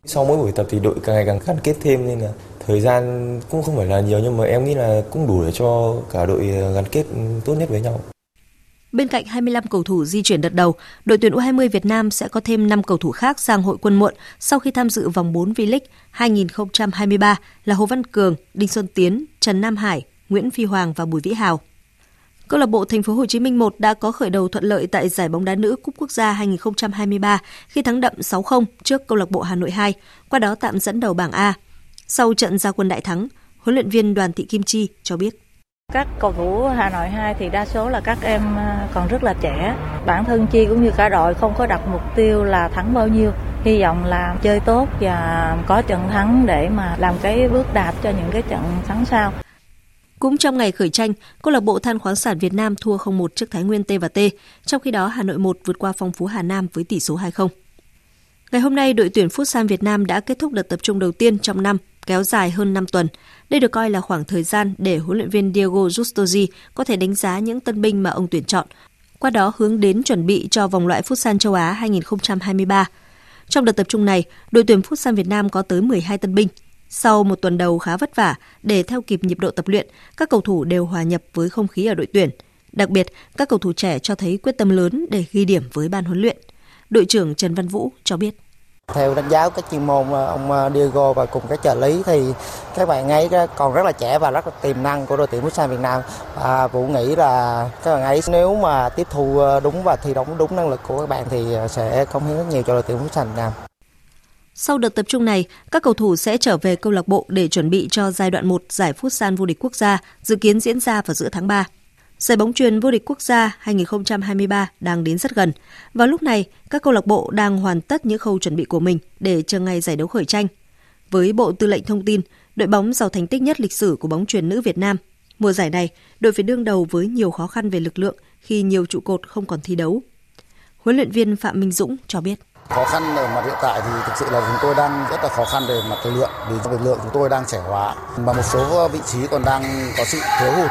Sau mỗi buổi tập thì đội càng ngày càng gắn kết thêm nên là thời gian cũng không phải là nhiều nhưng mà em nghĩ là cũng đủ để cho cả đội gắn kết tốt nhất với nhau. Bên cạnh 25 cầu thủ di chuyển đợt đầu, đội tuyển U20 Việt Nam sẽ có thêm 5 cầu thủ khác sang hội quân muộn sau khi tham dự vòng 4 V-League 2023 là Hồ Văn Cường, Đinh Xuân Tiến, Trần Nam Hải, Nguyễn Phi Hoàng và Bùi Vĩ Hào. Câu lạc bộ Thành phố Hồ Chí Minh 1 đã có khởi đầu thuận lợi tại giải bóng đá nữ Cúp Quốc gia 2023 khi thắng đậm 6-0 trước câu lạc bộ Hà Nội 2, qua đó tạm dẫn đầu bảng A. Sau trận gia quân đại thắng, huấn luyện viên Đoàn Thị Kim Chi cho biết các cầu thủ Hà Nội 2 thì đa số là các em à, còn rất là trẻ. Bản thân Chi cũng như cả đội không có đặt mục tiêu là thắng bao nhiêu. Hy vọng là chơi tốt và có trận thắng để mà làm cái bước đạp cho những cái trận thắng sau. Cũng trong ngày khởi tranh, câu lạc bộ Than khoáng sản Việt Nam thua 0-1 trước Thái Nguyên T&T, trong khi đó Hà Nội 1 vượt qua Phong Phú Hà Nam với tỷ số 2-0. Ngày hôm nay, đội tuyển Futsal Việt Nam đã kết thúc đợt tập trung đầu tiên trong năm kéo dài hơn 5 tuần. Đây được coi là khoảng thời gian để huấn luyện viên Diego Justosi có thể đánh giá những tân binh mà ông tuyển chọn, qua đó hướng đến chuẩn bị cho vòng loại Futsal châu Á 2023. Trong đợt tập trung này, đội tuyển Futsal Việt Nam có tới 12 tân binh. Sau một tuần đầu khá vất vả để theo kịp nhịp độ tập luyện, các cầu thủ đều hòa nhập với không khí ở đội tuyển. Đặc biệt, các cầu thủ trẻ cho thấy quyết tâm lớn để ghi điểm với ban huấn luyện. Đội trưởng Trần Văn Vũ cho biết. Theo đánh giá của các chuyên môn ờ, ông ờ, Diego và cùng các trợ lý thì các bạn ấy còn rất là trẻ và rất là tiềm năng của đội tuyển Futsal Việt Nam. và Vũ nghĩ là các bạn ấy nếu mà tiếp thu ờ, đúng và thi đấu đúng năng lực của các bạn thì sẽ cống hiến rất nhiều cho đội tuyển Futsal Việt Nam. Sau đợt tập trung này, các cầu thủ sẽ trở về câu lạc bộ để chuẩn bị cho giai đoạn 1 giải Phút San vô địch quốc gia, dự kiến diễn ra vào giữa tháng 3. Giải bóng truyền vô địch quốc gia 2023 đang đến rất gần. Vào lúc này, các câu lạc bộ đang hoàn tất những khâu chuẩn bị của mình để chờ ngày giải đấu khởi tranh. Với Bộ Tư lệnh Thông tin, đội bóng giàu thành tích nhất lịch sử của bóng truyền nữ Việt Nam, mùa giải này, đội phải đương đầu với nhiều khó khăn về lực lượng khi nhiều trụ cột không còn thi đấu. Huấn luyện viên Phạm Minh Dũng cho biết. Khó khăn ở mặt hiện tại thì thực sự là chúng tôi đang rất là khó khăn về mặt lực lượng vì lực lượng chúng tôi đang trẻ hóa và một số vị trí còn đang có sự thiếu hụt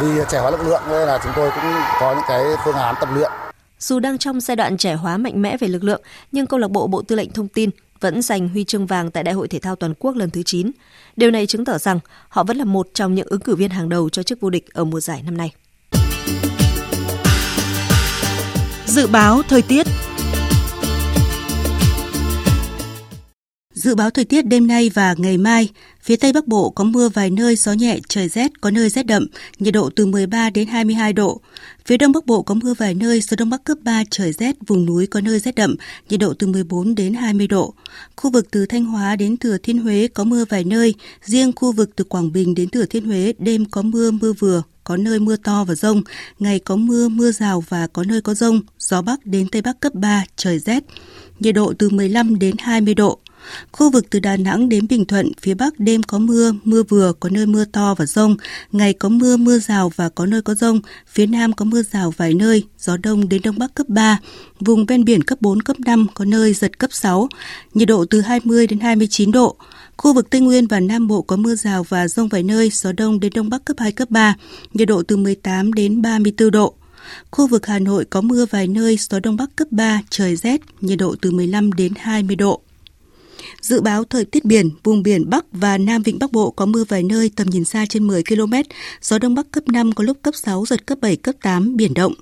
vì trẻ hóa lực lượng nên là chúng tôi cũng có những cái phương án tập luyện. Dù đang trong giai đoạn trẻ hóa mạnh mẽ về lực lượng, nhưng câu lạc bộ Bộ Tư lệnh Thông tin vẫn giành huy chương vàng tại Đại hội thể thao toàn quốc lần thứ 9. Điều này chứng tỏ rằng họ vẫn là một trong những ứng cử viên hàng đầu cho chức vô địch ở mùa giải năm nay. Dự báo thời tiết Dự báo thời tiết đêm nay và ngày mai, phía Tây Bắc Bộ có mưa vài nơi, gió nhẹ, trời rét, có nơi rét đậm, nhiệt độ từ 13 đến 22 độ. Phía Đông Bắc Bộ có mưa vài nơi, gió Đông Bắc cấp 3, trời rét, vùng núi có nơi rét đậm, nhiệt độ từ 14 đến 20 độ. Khu vực từ Thanh Hóa đến Thừa Thiên Huế có mưa vài nơi, riêng khu vực từ Quảng Bình đến Thừa Thiên Huế đêm có mưa, mưa vừa, có nơi mưa to và rông, ngày có mưa, mưa rào và có nơi có rông, gió Bắc đến Tây Bắc cấp 3, trời rét, nhiệt độ từ 15 đến 20 độ. Khu vực từ Đà Nẵng đến Bình Thuận, phía Bắc đêm có mưa, mưa vừa, có nơi mưa to và rông. Ngày có mưa, mưa rào và có nơi có rông. Phía Nam có mưa rào vài nơi, gió đông đến Đông Bắc cấp 3. Vùng ven biển cấp 4, cấp 5, có nơi giật cấp 6. Nhiệt độ từ 20 đến 29 độ. Khu vực Tây Nguyên và Nam Bộ có mưa rào và rông vài nơi, gió đông đến đông bắc cấp 2, cấp 3, nhiệt độ từ 18 đến 34 độ. Khu vực Hà Nội có mưa vài nơi, gió đông bắc cấp 3, trời rét, nhiệt độ từ 15 đến 20 độ. Dự báo thời tiết biển, vùng biển Bắc và Nam Vịnh Bắc Bộ có mưa vài nơi tầm nhìn xa trên 10 km, gió Đông Bắc cấp 5 có lúc cấp 6, giật cấp 7, cấp 8, biển động.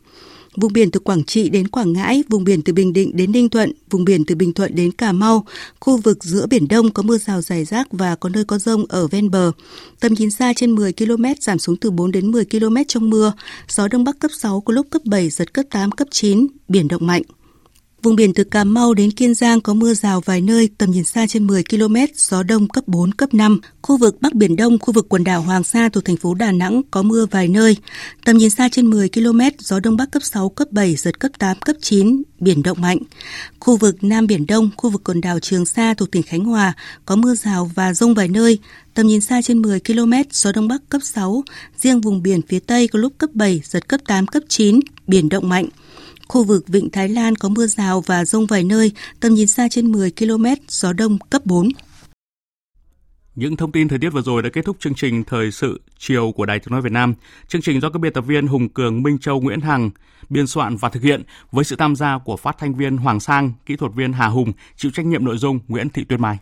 Vùng biển từ Quảng Trị đến Quảng Ngãi, vùng biển từ Bình Định đến Ninh Thuận, vùng biển từ Bình Thuận đến Cà Mau, khu vực giữa Biển Đông có mưa rào rải rác và có nơi có rông ở ven bờ. Tầm nhìn xa trên 10 km, giảm xuống từ 4 đến 10 km trong mưa. Gió Đông Bắc cấp 6, có lúc cấp 7, giật cấp 8, cấp 9, biển động mạnh. Vùng biển từ Cà Mau đến Kiên Giang có mưa rào vài nơi, tầm nhìn xa trên 10 km, gió đông cấp 4, cấp 5. Khu vực Bắc Biển Đông, khu vực quần đảo Hoàng Sa thuộc thành phố Đà Nẵng có mưa vài nơi. Tầm nhìn xa trên 10 km, gió đông bắc cấp 6, cấp 7, giật cấp 8, cấp 9, biển động mạnh. Khu vực Nam Biển Đông, khu vực quần đảo Trường Sa thuộc tỉnh Khánh Hòa có mưa rào và rông vài nơi. Tầm nhìn xa trên 10 km, gió đông bắc cấp 6. Riêng vùng biển phía Tây có lúc cấp 7, giật cấp 8, cấp 9, biển động mạnh. Khu vực Vịnh Thái Lan có mưa rào và rông vài nơi, tầm nhìn xa trên 10 km, gió đông cấp 4. Những thông tin thời tiết vừa rồi đã kết thúc chương trình Thời sự chiều của Đài Tiếng Nói Việt Nam. Chương trình do các biên tập viên Hùng Cường, Minh Châu, Nguyễn Hằng biên soạn và thực hiện với sự tham gia của phát thanh viên Hoàng Sang, kỹ thuật viên Hà Hùng, chịu trách nhiệm nội dung Nguyễn Thị Tuyết Mai.